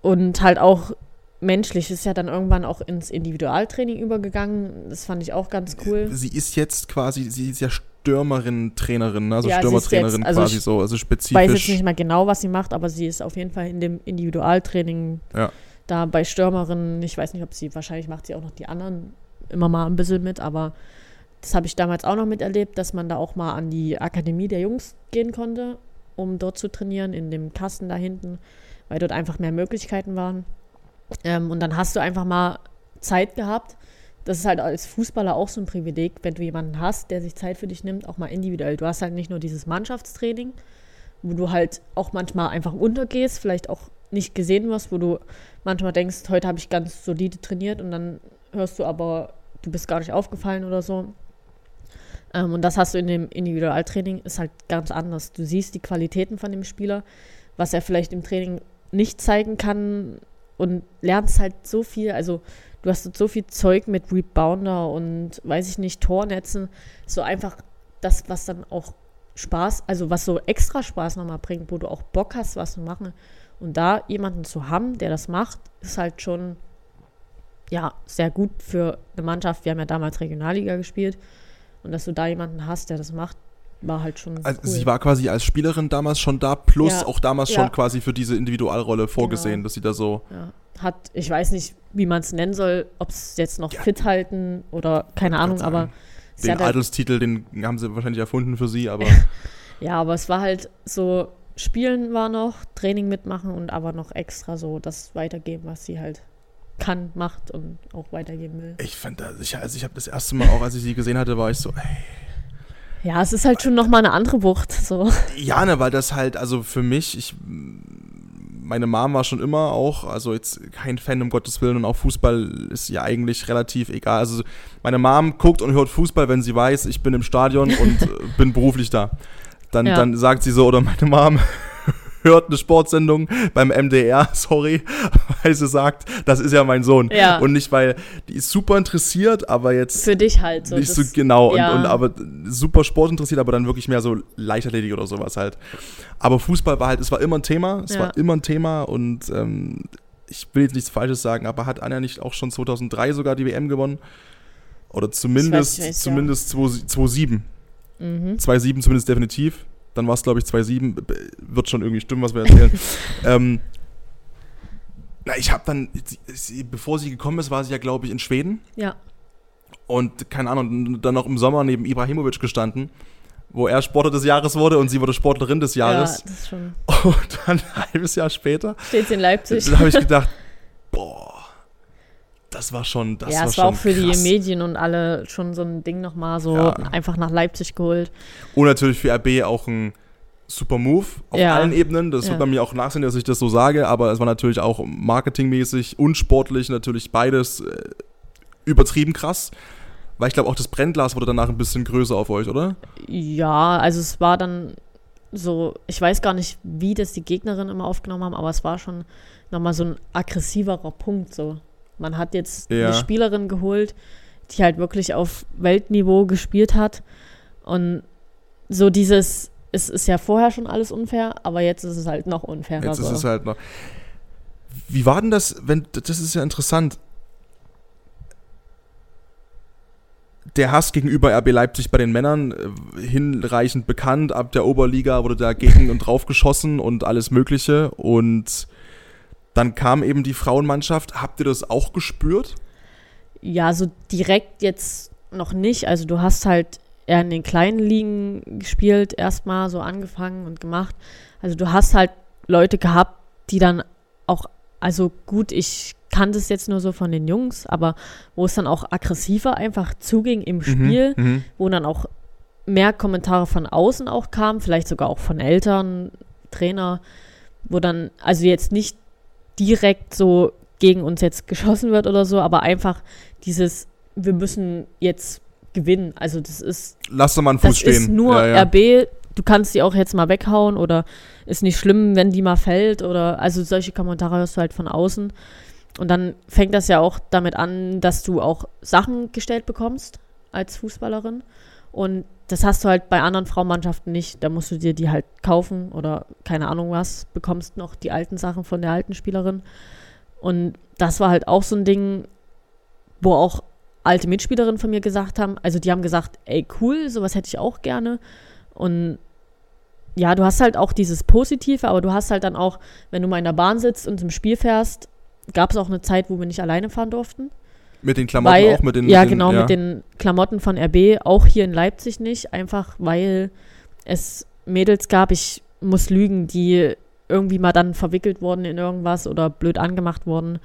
und halt auch menschlich ist ja dann irgendwann auch ins Individualtraining übergegangen. Das fand ich auch ganz cool. Sie ist jetzt quasi, sie ist ja Stürmerin, Trainerin, ne? also ja, Stürmertrainerin jetzt, also quasi so, also spezifisch. Ich weiß jetzt nicht mal genau, was sie macht, aber sie ist auf jeden Fall in dem Individualtraining ja. da bei Stürmerinnen. Ich weiß nicht, ob sie, wahrscheinlich macht sie auch noch die anderen immer mal ein bisschen mit, aber das habe ich damals auch noch miterlebt, dass man da auch mal an die Akademie der Jungs gehen konnte, um dort zu trainieren, in dem Kasten da hinten weil dort einfach mehr Möglichkeiten waren. Ähm, und dann hast du einfach mal Zeit gehabt. Das ist halt als Fußballer auch so ein Privileg, wenn du jemanden hast, der sich Zeit für dich nimmt, auch mal individuell. Du hast halt nicht nur dieses Mannschaftstraining, wo du halt auch manchmal einfach untergehst, vielleicht auch nicht gesehen wirst, wo du manchmal denkst, heute habe ich ganz solide trainiert und dann hörst du aber, du bist gar nicht aufgefallen oder so. Ähm, und das hast du in dem Individualtraining, ist halt ganz anders. Du siehst die Qualitäten von dem Spieler, was er vielleicht im Training nicht zeigen kann und lernst halt so viel. Also du hast so viel Zeug mit Rebounder und weiß ich nicht, Tornetzen. So einfach das, was dann auch Spaß, also was so extra Spaß nochmal bringt, wo du auch Bock hast, was zu machen. Und da jemanden zu haben, der das macht, ist halt schon ja sehr gut für eine Mannschaft. Wir haben ja damals Regionalliga gespielt. Und dass du da jemanden hast, der das macht, war halt schon. Also cool. Sie war quasi als Spielerin damals schon da, plus ja. auch damals ja. schon quasi für diese Individualrolle vorgesehen, genau. dass sie da so. Ja. Hat, ich weiß nicht, wie man es nennen soll, ob es jetzt noch fit halten oder keine Ahnung, aber. Den Adelstitel, den haben sie wahrscheinlich erfunden für sie, aber. ja, aber es war halt so, Spielen war noch, Training mitmachen und aber noch extra so das weitergeben, was sie halt kann, macht und auch weitergeben will. Ich fand das, ich, also ich habe das erste Mal auch, als ich sie gesehen hatte, war ich so, ey, ja, es ist halt schon nochmal eine andere Wucht. So. Ja, ne, weil das halt, also für mich, ich, meine Mom war schon immer auch, also jetzt kein Fan um Gottes Willen und auch Fußball ist ja eigentlich relativ egal. Also meine Mom guckt und hört Fußball, wenn sie weiß, ich bin im Stadion und bin beruflich da. Dann, ja. dann sagt sie so, oder meine Mom, hört eine Sportsendung beim MDR, sorry, weil sie sagt, das ist ja mein Sohn. Ja. Und nicht, weil die ist super interessiert, aber jetzt. Für dich halt so. Nicht so genau, ja. und, und, aber super sportinteressiert, aber dann wirklich mehr so Leichtathletik oder sowas halt. Aber Fußball war halt, es war immer ein Thema, es ja. war immer ein Thema und ähm, ich will jetzt nichts Falsches sagen, aber hat Anja nicht auch schon 2003 sogar die WM gewonnen? Oder zumindest, zumindest 2007. Mhm. 2007 zumindest definitiv dann war es, glaube ich, 2,7. Wird schon irgendwie stimmen, was wir erzählen. ähm, na, ich habe dann, bevor sie gekommen ist, war sie ja, glaube ich, in Schweden. Ja. Und keine Ahnung, dann noch im Sommer neben Ibrahimovic gestanden, wo er Sportler des Jahres wurde und sie wurde Sportlerin des Jahres. Ja, das ist schon. Und dann ein halbes Jahr später. Steht sie in Leipzig. Da habe ich gedacht, das war schon, das ja, war es war auch für krass. die Medien und alle schon so ein Ding nochmal so ja. einfach nach Leipzig geholt. Und natürlich für RB auch ein super Move auf ja. allen Ebenen. Das ja. wird man mir auch nachsehen, dass ich das so sage, aber es war natürlich auch marketingmäßig und sportlich natürlich beides äh, übertrieben krass. Weil ich glaube, auch das Brennglas wurde danach ein bisschen größer auf euch, oder? Ja, also es war dann so, ich weiß gar nicht, wie das die Gegnerinnen immer aufgenommen haben, aber es war schon nochmal so ein aggressiverer Punkt so. Man hat jetzt ja. eine Spielerin geholt, die halt wirklich auf Weltniveau gespielt hat. Und so dieses, es ist ja vorher schon alles unfair, aber jetzt ist es halt noch unfairer. Jetzt ist es halt noch. Wie war denn das, wenn, das ist ja interessant. Der Hass gegenüber RB Leipzig bei den Männern äh, hinreichend bekannt. Ab der Oberliga wurde da gegen und drauf geschossen und alles Mögliche. Und dann kam eben die Frauenmannschaft. Habt ihr das auch gespürt? Ja, so direkt jetzt noch nicht. Also du hast halt eher in den kleinen Ligen gespielt, erstmal so angefangen und gemacht. Also du hast halt Leute gehabt, die dann auch, also gut, ich kannte es jetzt nur so von den Jungs, aber wo es dann auch aggressiver einfach zuging im mhm, Spiel, mhm, wo dann auch mehr Kommentare von außen auch kamen, vielleicht sogar auch von Eltern, Trainer, wo dann, also jetzt nicht direkt so gegen uns jetzt geschossen wird oder so, aber einfach dieses, wir müssen jetzt gewinnen. Also das ist. Lass doch mal einen Fuß das stehen. Ist nur ja, ja. RB, du kannst die auch jetzt mal weghauen oder ist nicht schlimm, wenn die mal fällt oder also solche Kommentare hörst du halt von außen. Und dann fängt das ja auch damit an, dass du auch Sachen gestellt bekommst als Fußballerin. Und das hast du halt bei anderen Frauenmannschaften nicht. Da musst du dir die halt kaufen oder keine Ahnung was, bekommst noch die alten Sachen von der alten Spielerin. Und das war halt auch so ein Ding, wo auch alte Mitspielerinnen von mir gesagt haben, also die haben gesagt, ey cool, sowas hätte ich auch gerne. Und ja, du hast halt auch dieses Positive, aber du hast halt dann auch, wenn du mal in der Bahn sitzt und im Spiel fährst, gab es auch eine Zeit, wo wir nicht alleine fahren durften. Mit den Klamotten weil, auch? Mit den, ja, mit den, genau, ja. mit den Klamotten von RB, auch hier in Leipzig nicht, einfach weil es Mädels gab, ich muss lügen, die irgendwie mal dann verwickelt wurden in irgendwas oder blöd angemacht wurden.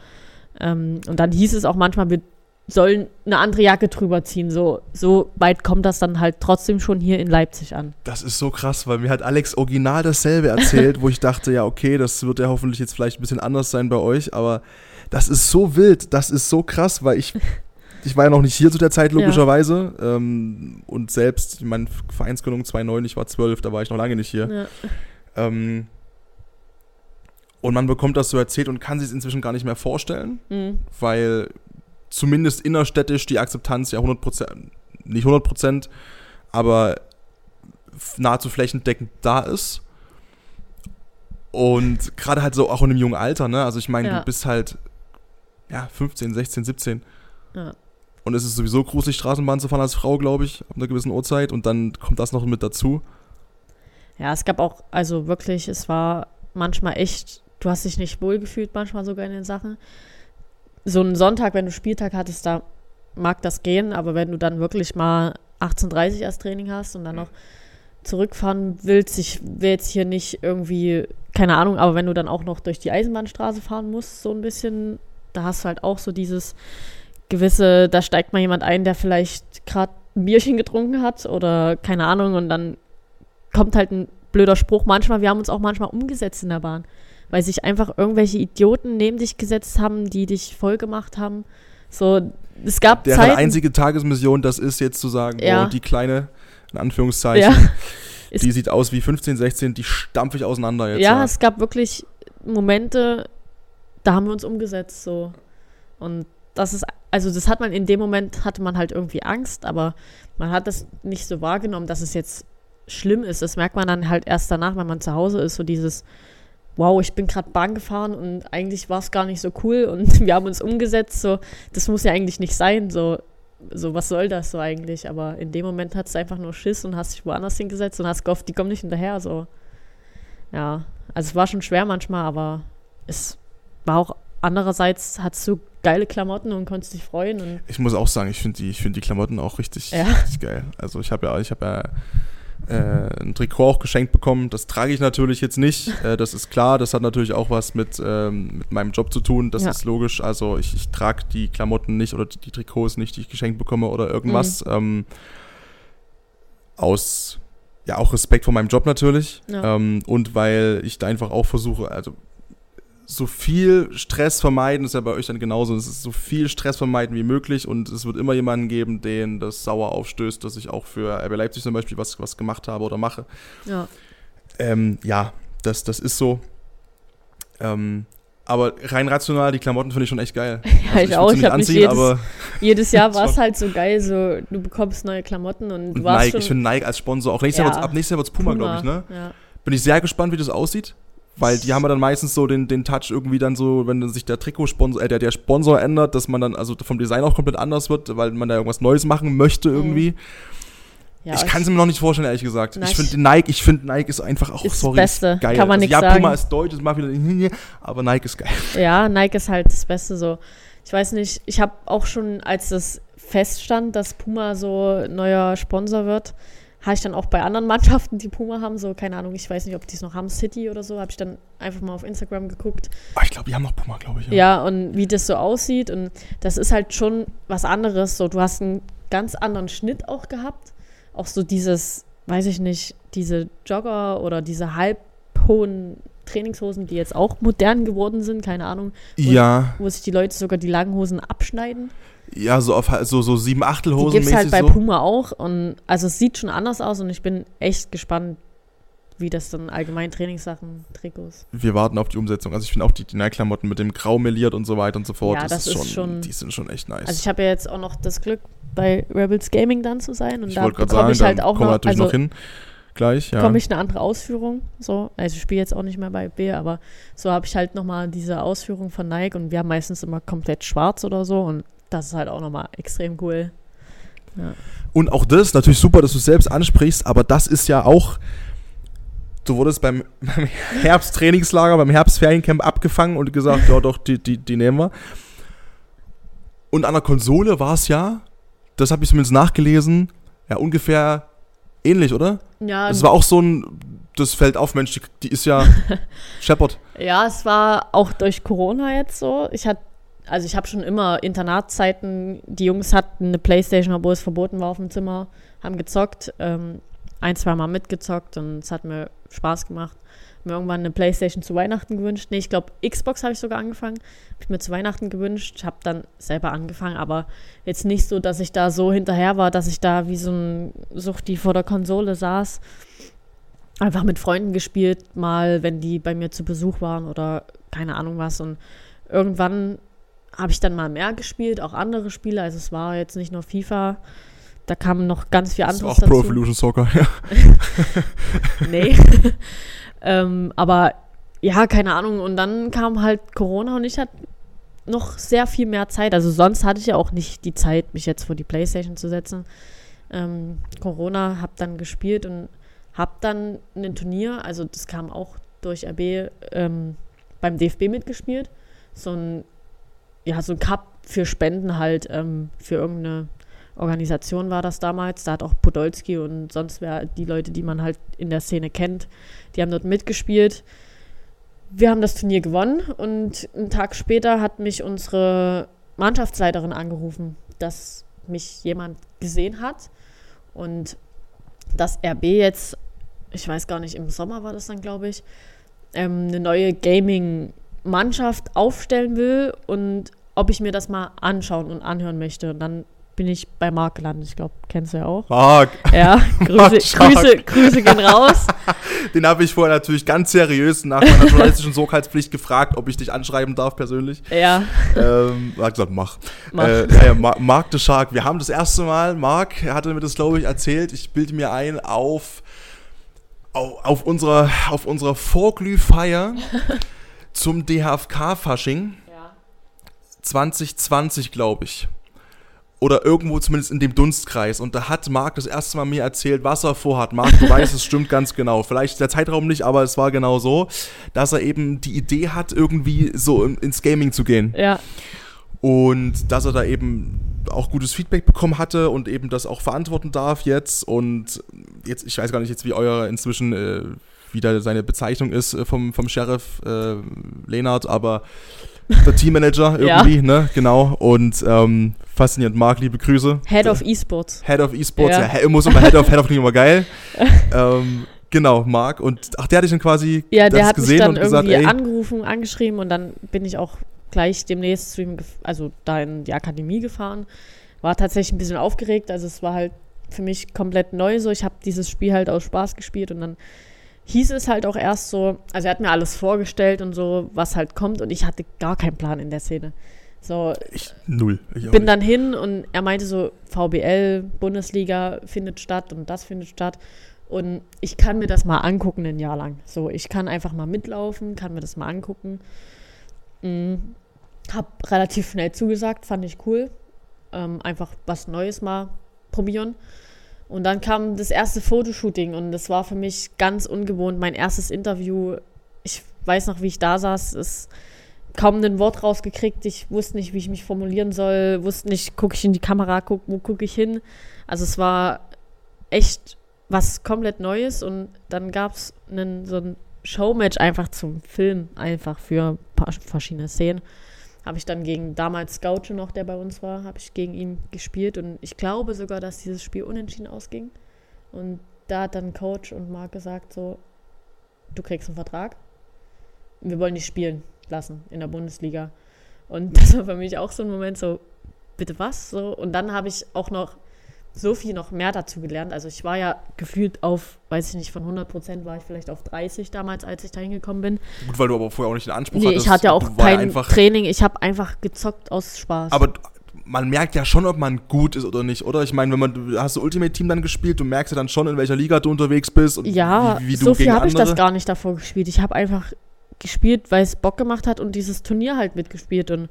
Ähm, und dann hieß es auch manchmal, wir sollen eine andere Jacke drüber ziehen. So, so weit kommt das dann halt trotzdem schon hier in Leipzig an. Das ist so krass, weil mir hat Alex original dasselbe erzählt, wo ich dachte, ja, okay, das wird ja hoffentlich jetzt vielleicht ein bisschen anders sein bei euch, aber das ist so wild, das ist so krass, weil ich, ich war ja noch nicht hier zu der Zeit, logischerweise. Ja. Ähm, und selbst, meine Vereinsgründung 2009, ich war 12, da war ich noch lange nicht hier. Ja. Ähm, Und man bekommt das so erzählt und kann sich es inzwischen gar nicht mehr vorstellen, mhm. weil zumindest innerstädtisch die Akzeptanz ja 100%, nicht 100%, aber nahezu flächendeckend da ist. Und gerade halt so auch in einem jungen Alter, ne? Also ich meine, ja. du bist halt ja, 15, 16, 17. Ja. Und es ist sowieso gruselig, Straßenbahn zu fahren als Frau, glaube ich, ab einer gewissen Uhrzeit. Und dann kommt das noch mit dazu. Ja, es gab auch, also wirklich, es war manchmal echt, du hast dich nicht wohlgefühlt, manchmal sogar in den Sachen. So einen Sonntag, wenn du Spieltag hattest, da mag das gehen, aber wenn du dann wirklich mal 18.30 als Training hast und dann noch zurückfahren willst, ich will jetzt hier nicht irgendwie, keine Ahnung, aber wenn du dann auch noch durch die Eisenbahnstraße fahren musst, so ein bisschen, da hast du halt auch so dieses gewisse, da steigt mal jemand ein, der vielleicht gerade ein Bierchen getrunken hat oder keine Ahnung und dann kommt halt ein blöder Spruch manchmal. Wir haben uns auch manchmal umgesetzt in der Bahn, weil sich einfach irgendwelche Idioten neben dich gesetzt haben, die dich voll gemacht haben. So, es gab Deren Zeiten, einzige Tagesmission, das ist jetzt zu sagen, ja. oh, die kleine, in Anführungszeichen, ja. die sieht aus wie 15, 16, die stampfe ich auseinander jetzt. Ja, ja, es gab wirklich Momente, da haben wir uns umgesetzt, so. Und das ist, also das hat man in dem Moment, hatte man halt irgendwie Angst, aber man hat das nicht so wahrgenommen, dass es jetzt schlimm ist. Das merkt man dann halt erst danach, wenn man zu Hause ist, so dieses, wow, ich bin gerade Bahn gefahren und eigentlich war es gar nicht so cool und wir haben uns umgesetzt, so, das muss ja eigentlich nicht sein, so, so, was soll das so eigentlich? Aber in dem Moment hat es einfach nur Schiss und hast dich woanders hingesetzt und hast gehofft, die kommen nicht hinterher, so. Ja, also es war schon schwer manchmal, aber es war auch andererseits, hattest du geile Klamotten und konntest dich freuen. ich muss auch sagen, ich finde die, find die Klamotten auch richtig, ja. richtig geil. Also ich habe ja, ich habe ja äh, ein Trikot auch geschenkt bekommen. Das trage ich natürlich jetzt nicht. Äh, das ist klar. Das hat natürlich auch was mit, ähm, mit meinem Job zu tun. Das ja. ist logisch. Also ich, ich trage die Klamotten nicht oder die, die, Trikots nicht, die ich geschenkt bekomme oder irgendwas. Mhm. Ähm, aus ja auch Respekt vor meinem Job natürlich. Ja. Ähm, und weil ich da einfach auch versuche, also so viel Stress vermeiden, ist ja bei euch dann genauso. Es ist so viel Stress vermeiden wie möglich und es wird immer jemanden geben, den das sauer aufstößt, dass ich auch für RB Leipzig zum Beispiel was, was gemacht habe oder mache. Ja, ähm, ja das, das ist so. Ähm, aber rein rational, die Klamotten finde ich schon echt geil. Ja, also ich, ich auch. Ich habe jedes, jedes Jahr war es halt so geil, so du bekommst neue Klamotten und, und Nike, ich finde Nike als Sponsor auch. Nächstes ja. Jahr ab nächstes Jahr wird es Puma, Puma glaube ich, ne? Ja. Bin ich sehr gespannt, wie das aussieht. Weil die haben ja dann meistens so den, den Touch irgendwie dann so, wenn sich der Trikotsponsor, äh, der, der Sponsor ändert, dass man dann also vom Design auch komplett anders wird, weil man da irgendwas Neues machen möchte irgendwie. Ja, ich kann es mir noch nicht vorstellen, ehrlich gesagt. Nike. Ich finde Nike, ich finde Nike ist einfach auch ist sorry, das Beste. geil. Kann man also, ja, sagen. Puma ist deutsch, das macht wieder, aber Nike ist geil. Ja, Nike ist halt das Beste so. Ich weiß nicht, ich habe auch schon, als das feststand, dass Puma so neuer Sponsor wird, habe ich dann auch bei anderen Mannschaften, die Puma haben, so, keine Ahnung, ich weiß nicht, ob die es noch haben, City oder so, habe ich dann einfach mal auf Instagram geguckt. Oh, ich glaube, die haben noch Puma, glaube ich. Ja. ja, und wie das so aussieht. Und das ist halt schon was anderes. So, du hast einen ganz anderen Schnitt auch gehabt. Auch so dieses, weiß ich nicht, diese Jogger oder diese halbhohen Trainingshosen, die jetzt auch modern geworden sind, keine Ahnung. Wo, ja. Wo sich die Leute sogar die langen Hosen abschneiden. Ja, so auf so, so sieben Achtelhosen. Die gibt es halt bei so. Puma auch. Und also es sieht schon anders aus und ich bin echt gespannt, wie das dann allgemein Trainingssachen, Trikots. Wir warten auf die Umsetzung. Also ich finde auch die, die Nike-Klamotten mit dem Grau meliert und so weiter und so fort. Ja, das, das ist, schon, schon, Die sind schon echt nice. Also ich habe ja jetzt auch noch das Glück, bei Rebels Gaming dann zu sein. Und ich da bekomme ich halt auch noch, also noch hin. Gleich, ja. bekomme ich eine andere Ausführung. So, also ich spiele jetzt auch nicht mehr bei B, aber so habe ich halt nochmal diese Ausführung von Nike und wir haben meistens immer komplett schwarz oder so und das ist halt auch nochmal extrem cool. Ja. Und auch das, natürlich super, dass du es selbst ansprichst, aber das ist ja auch, du wurdest beim, beim Herbsttrainingslager, beim Herbstferiencamp abgefangen und gesagt, ja doch, die, die, die nehmen wir. Und an der Konsole war es ja, das habe ich zumindest nachgelesen, ja ungefähr ähnlich, oder? Ja. Es war auch so ein, das fällt auf, Mensch, die, die ist ja Shepard. Ja, es war auch durch Corona jetzt so. Ich hatte also ich habe schon immer Internatszeiten, die Jungs hatten eine Playstation, obwohl es verboten war auf dem Zimmer, haben gezockt, ähm, ein, zwei Mal mitgezockt und es hat mir Spaß gemacht. Mir irgendwann eine Playstation zu Weihnachten gewünscht. Nee, ich glaube, Xbox habe ich sogar angefangen. Habe ich mir zu Weihnachten gewünscht, habe dann selber angefangen, aber jetzt nicht so, dass ich da so hinterher war, dass ich da wie so ein Suchti vor der Konsole saß. einfach mit Freunden gespielt, mal, wenn die bei mir zu Besuch waren oder keine Ahnung was. Und irgendwann habe ich dann mal mehr gespielt, auch andere Spiele. Also es war jetzt nicht nur FIFA, da kamen noch ganz viel anderes auch dazu. Pro Evolution Soccer, ja. nee. ähm, aber ja, keine Ahnung. Und dann kam halt Corona und ich hatte noch sehr viel mehr Zeit. Also sonst hatte ich ja auch nicht die Zeit, mich jetzt vor die Playstation zu setzen. Ähm, Corona, habe dann gespielt und habe dann ein Turnier, also das kam auch durch RB, ähm, beim DFB mitgespielt. So ein, ja, so ein Cup für Spenden halt, ähm, für irgendeine Organisation war das damals. Da hat auch Podolski und sonst wer die Leute, die man halt in der Szene kennt, die haben dort mitgespielt. Wir haben das Turnier gewonnen und einen Tag später hat mich unsere Mannschaftsleiterin angerufen, dass mich jemand gesehen hat und dass RB jetzt, ich weiß gar nicht, im Sommer war das dann, glaube ich, ähm, eine neue Gaming-Mannschaft aufstellen will und ob ich mir das mal anschauen und anhören möchte. Und dann bin ich bei Marc gelandet. Ich glaube, kennst du ja auch. Marc. Ja, Grüße, Grüße, Grüße gehen raus. Den habe ich vorher natürlich ganz seriös nach meiner journalistischen Sorgfaltspflicht gefragt, ob ich dich anschreiben darf persönlich. Ja. Ähm, er hat gesagt, mach. mach. Äh, ja, ja, Marc de Shark. Wir haben das erste Mal, Marc, er hatte mir das, glaube ich, erzählt. Ich bilde mir ein auf, auf, auf unserer, auf unserer Vorglühfeier zum DHFK-Fasching. Ja. 2020, glaube ich oder irgendwo zumindest in dem Dunstkreis. Und da hat Marc das erste Mal mir erzählt, was er vorhat. Marc, du weißt, es stimmt ganz genau. Vielleicht der Zeitraum nicht, aber es war genau so, dass er eben die Idee hat, irgendwie so ins Gaming zu gehen. Ja. Und dass er da eben auch gutes Feedback bekommen hatte und eben das auch verantworten darf jetzt. Und jetzt, ich weiß gar nicht jetzt, wie euer inzwischen äh, wieder seine Bezeichnung ist äh, vom, vom Sheriff äh, Leonard, aber der Teammanager irgendwie, ja. ne? Genau. Und ähm, faszinierend. Marc, liebe Grüße. Head of Esports. Head of Esports, ja, ja muss immer Head of, Head of klingt immer geil. ähm, genau, Marc. Und ach, der hat dich dann quasi ja, der hat gesehen mich dann und irgendwie gesagt, ey, angerufen, angeschrieben und dann bin ich auch gleich demnächst zu ihm, also da in die Akademie gefahren. War tatsächlich ein bisschen aufgeregt, also es war halt für mich komplett neu so. Ich habe dieses Spiel halt aus Spaß gespielt und dann hieß es halt auch erst so, also er hat mir alles vorgestellt und so, was halt kommt und ich hatte gar keinen Plan in der Szene. So, ich null. Ich bin dann hin und er meinte so, VBL, Bundesliga findet statt und das findet statt. Und ich kann mir das mal angucken ein Jahr lang. So, ich kann einfach mal mitlaufen, kann mir das mal angucken. Mhm. Hab relativ schnell zugesagt, fand ich cool. Ähm, einfach was Neues mal probieren. Und dann kam das erste Fotoshooting und das war für mich ganz ungewohnt. Mein erstes Interview, ich weiß noch, wie ich da saß, ist kaum ein Wort rausgekriegt. Ich wusste nicht, wie ich mich formulieren soll, wusste nicht, gucke ich in die Kamera, guck, wo gucke ich hin. Also es war echt was komplett Neues und dann gab es so ein Showmatch einfach zum Film, einfach für verschiedene Szenen habe ich dann gegen damals Gaucho noch, der bei uns war, habe ich gegen ihn gespielt und ich glaube sogar, dass dieses Spiel unentschieden ausging. Und da hat dann Coach und Marc gesagt so, du kriegst einen Vertrag, wir wollen dich spielen lassen in der Bundesliga. Und das war für mich auch so ein Moment so, bitte was? So, und dann habe ich auch noch so viel noch mehr dazu gelernt. Also ich war ja gefühlt auf, weiß ich nicht, von 100 Prozent war ich vielleicht auf 30 damals, als ich da hingekommen bin. Gut, weil du aber vorher auch nicht den Anspruch nee, hattest. ich hatte ja auch kein Training, ich habe einfach gezockt aus Spaß. Aber man merkt ja schon, ob man gut ist oder nicht, oder? Ich meine, wenn man, du hast du Ultimate Team dann gespielt, du merkst ja dann schon, in welcher Liga du unterwegs bist und ja, wie, wie so viel habe ich das gar nicht davor gespielt. Ich habe einfach gespielt, weil es Bock gemacht hat und dieses Turnier halt mitgespielt und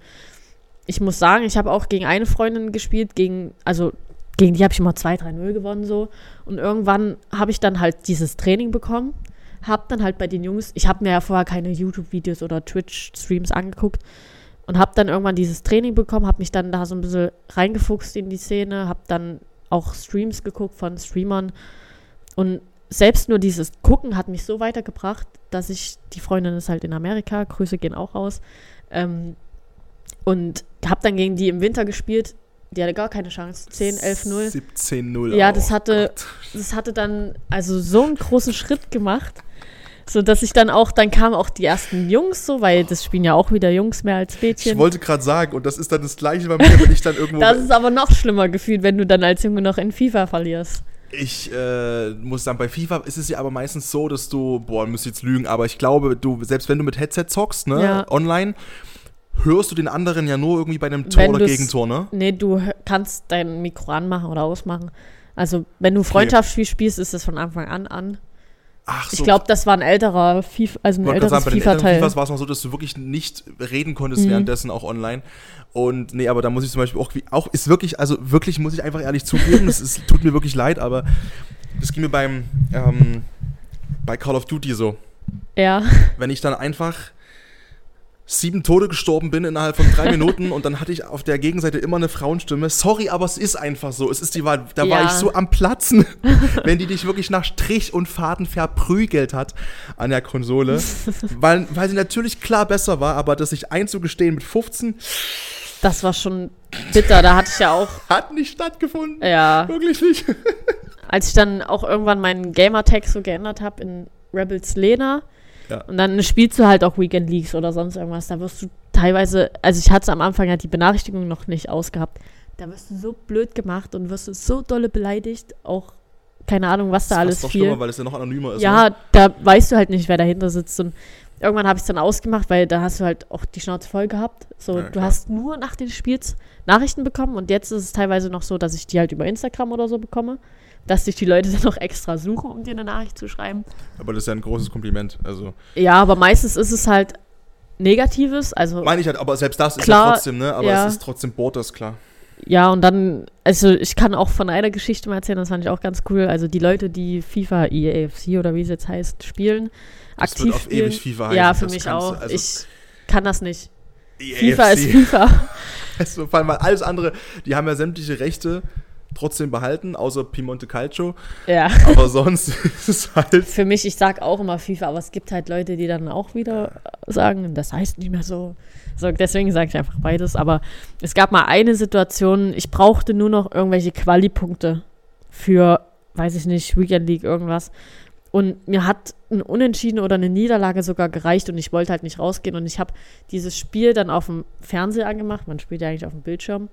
ich muss sagen, ich habe auch gegen eine Freundin gespielt, gegen, also gegen die habe ich immer 2-3-0 gewonnen so. Und irgendwann habe ich dann halt dieses Training bekommen, habe dann halt bei den Jungs, ich habe mir ja vorher keine YouTube-Videos oder Twitch-Streams angeguckt und habe dann irgendwann dieses Training bekommen, habe mich dann da so ein bisschen reingefuchst in die Szene, habe dann auch Streams geguckt von Streamern und selbst nur dieses Gucken hat mich so weitergebracht, dass ich, die Freundin ist halt in Amerika, Grüße gehen auch raus, ähm, und habe dann gegen die im Winter gespielt die hatte gar keine Chance. 10, 11, 0. 17, 0. Ja, das hatte, das hatte dann also so einen großen Schritt gemacht, so dass ich dann auch, dann kamen auch die ersten Jungs so, weil das spielen ja auch wieder Jungs mehr als Mädchen. Ich wollte gerade sagen, und das ist dann das Gleiche bei mir, wenn ich dann irgendwo. das ist aber noch schlimmer gefühlt, wenn du dann als Junge noch in FIFA verlierst. Ich äh, muss sagen, bei FIFA ist es ja aber meistens so, dass du, boah, müsste jetzt lügen, aber ich glaube, du, selbst wenn du mit Headset zockst, ne, ja. online, hörst du den anderen ja nur irgendwie bei einem Tor oder Gegentor, ne? Nee, du kannst dein Mikro anmachen oder ausmachen. Also, wenn du Freundschaftsspiel okay. spielst, ist es von Anfang an an. Ach so. Ich glaube, das war ein älterer FIFA, also ein älteres FIFA-Teil. FIFA war es noch so, dass du wirklich nicht reden konntest mhm. währenddessen auch online. Und nee, aber da muss ich zum Beispiel auch, auch ist wirklich, also wirklich muss ich einfach ehrlich zugeben, es tut mir wirklich leid, aber das ging mir beim ähm, bei Call of Duty so. Ja. Wenn ich dann einfach sieben Tode gestorben bin innerhalb von drei Minuten und dann hatte ich auf der Gegenseite immer eine Frauenstimme. Sorry, aber es ist einfach so. Es ist die Wahl. Da ja. war ich so am Platzen, wenn die dich wirklich nach Strich und Faden verprügelt hat an der Konsole. weil, weil sie natürlich klar besser war, aber das sich einzugestehen mit 15. Das war schon bitter. Da hatte ich ja auch. Hat nicht stattgefunden. Ja. Wirklich nicht. Als ich dann auch irgendwann meinen Gamertag so geändert habe in Rebels Lena ja. Und dann spielst du halt auch Weekend Leagues oder sonst irgendwas. Da wirst du teilweise, also ich hatte am Anfang ja die Benachrichtigung noch nicht ausgehabt. Da wirst du so blöd gemacht und wirst du so dolle beleidigt, auch keine Ahnung, was da das alles ist doch viel. schlimmer, weil es ja noch anonymer ist. Ja, ne? da weißt du halt nicht, wer dahinter sitzt und irgendwann habe ich es dann ausgemacht, weil da hast du halt auch die Schnauze voll gehabt. So, ja, du hast nur nach den Spiels Nachrichten bekommen und jetzt ist es teilweise noch so, dass ich die halt über Instagram oder so bekomme dass sich die Leute dann noch extra suchen, um dir eine Nachricht zu schreiben. Aber das ist ja ein großes Kompliment. Also. Ja, aber meistens ist es halt Negatives. Also Meine ich halt, aber selbst das klar, ist ja trotzdem, ne? Aber ja. es ist trotzdem Borders, klar. Ja, und dann, also ich kann auch von einer Geschichte mal erzählen, das fand ich auch ganz cool. Also die Leute, die FIFA EAFC oder wie es jetzt heißt, spielen, das aktiv wird auf spielen. ewig FIFA heißen. Ja, für mich auch. Also ich kann das nicht. EAFC. FIFA ist FIFA. also, vor allem, weil alles andere, die haben ja sämtliche Rechte trotzdem behalten, außer Piemonte Calcio. Ja. Aber sonst ist es halt. Für mich, ich sag auch immer FIFA, aber es gibt halt Leute, die dann auch wieder sagen, das heißt nicht mehr so. so deswegen sage ich einfach beides. Aber es gab mal eine Situation, ich brauchte nur noch irgendwelche Quali-Punkte für, weiß ich nicht, Weekend League, irgendwas. Und mir hat ein Unentschieden oder eine Niederlage sogar gereicht und ich wollte halt nicht rausgehen. Und ich habe dieses Spiel dann auf dem Fernseher angemacht. Man spielt ja eigentlich auf dem Bildschirm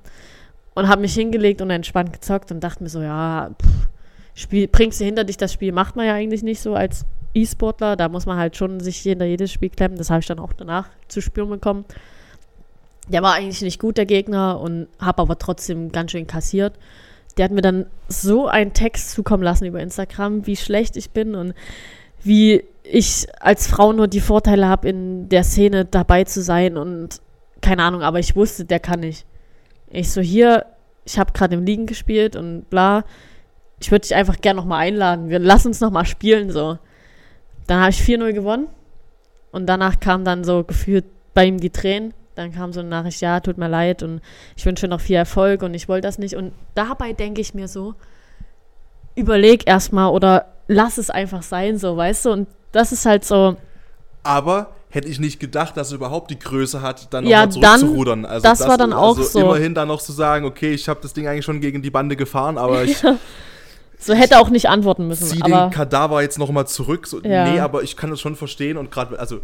und habe mich hingelegt und entspannt gezockt und dachte mir so, ja, pff, Spiel, bringst du hinter dich, das Spiel macht man ja eigentlich nicht so als E-Sportler. Da muss man halt schon sich hinter jedes Spiel klemmen. Das habe ich dann auch danach zu spüren bekommen. Der war eigentlich nicht gut, der Gegner, und habe aber trotzdem ganz schön kassiert. Der hat mir dann so einen Text zukommen lassen über Instagram, wie schlecht ich bin und wie ich als Frau nur die Vorteile habe, in der Szene dabei zu sein und keine Ahnung, aber ich wusste, der kann nicht. Ich so, hier, ich habe gerade im Liegen gespielt und bla. Ich würde dich einfach gerne nochmal einladen. Wir lassen uns nochmal spielen, so. Dann habe ich 4-0 gewonnen. Und danach kam dann so gefühlt bei ihm die Tränen. Dann kam so eine Nachricht, ja, tut mir leid und ich wünsche noch viel Erfolg und ich wollte das nicht. Und dabei denke ich mir so, überleg erstmal oder lass es einfach sein, so, weißt du? Und das ist halt so. Aber hätte ich nicht gedacht, dass er überhaupt die Größe hat, dann ja, nochmal zurückzurudern. Also das, das, war dann auch also so. Immerhin dann noch zu sagen, okay, ich habe das Ding eigentlich schon gegen die Bande gefahren, aber ich. So hätte auch nicht antworten müssen. Zieh den Kadaver jetzt nochmal zurück. So, ja. Nee, aber ich kann das schon verstehen und gerade, also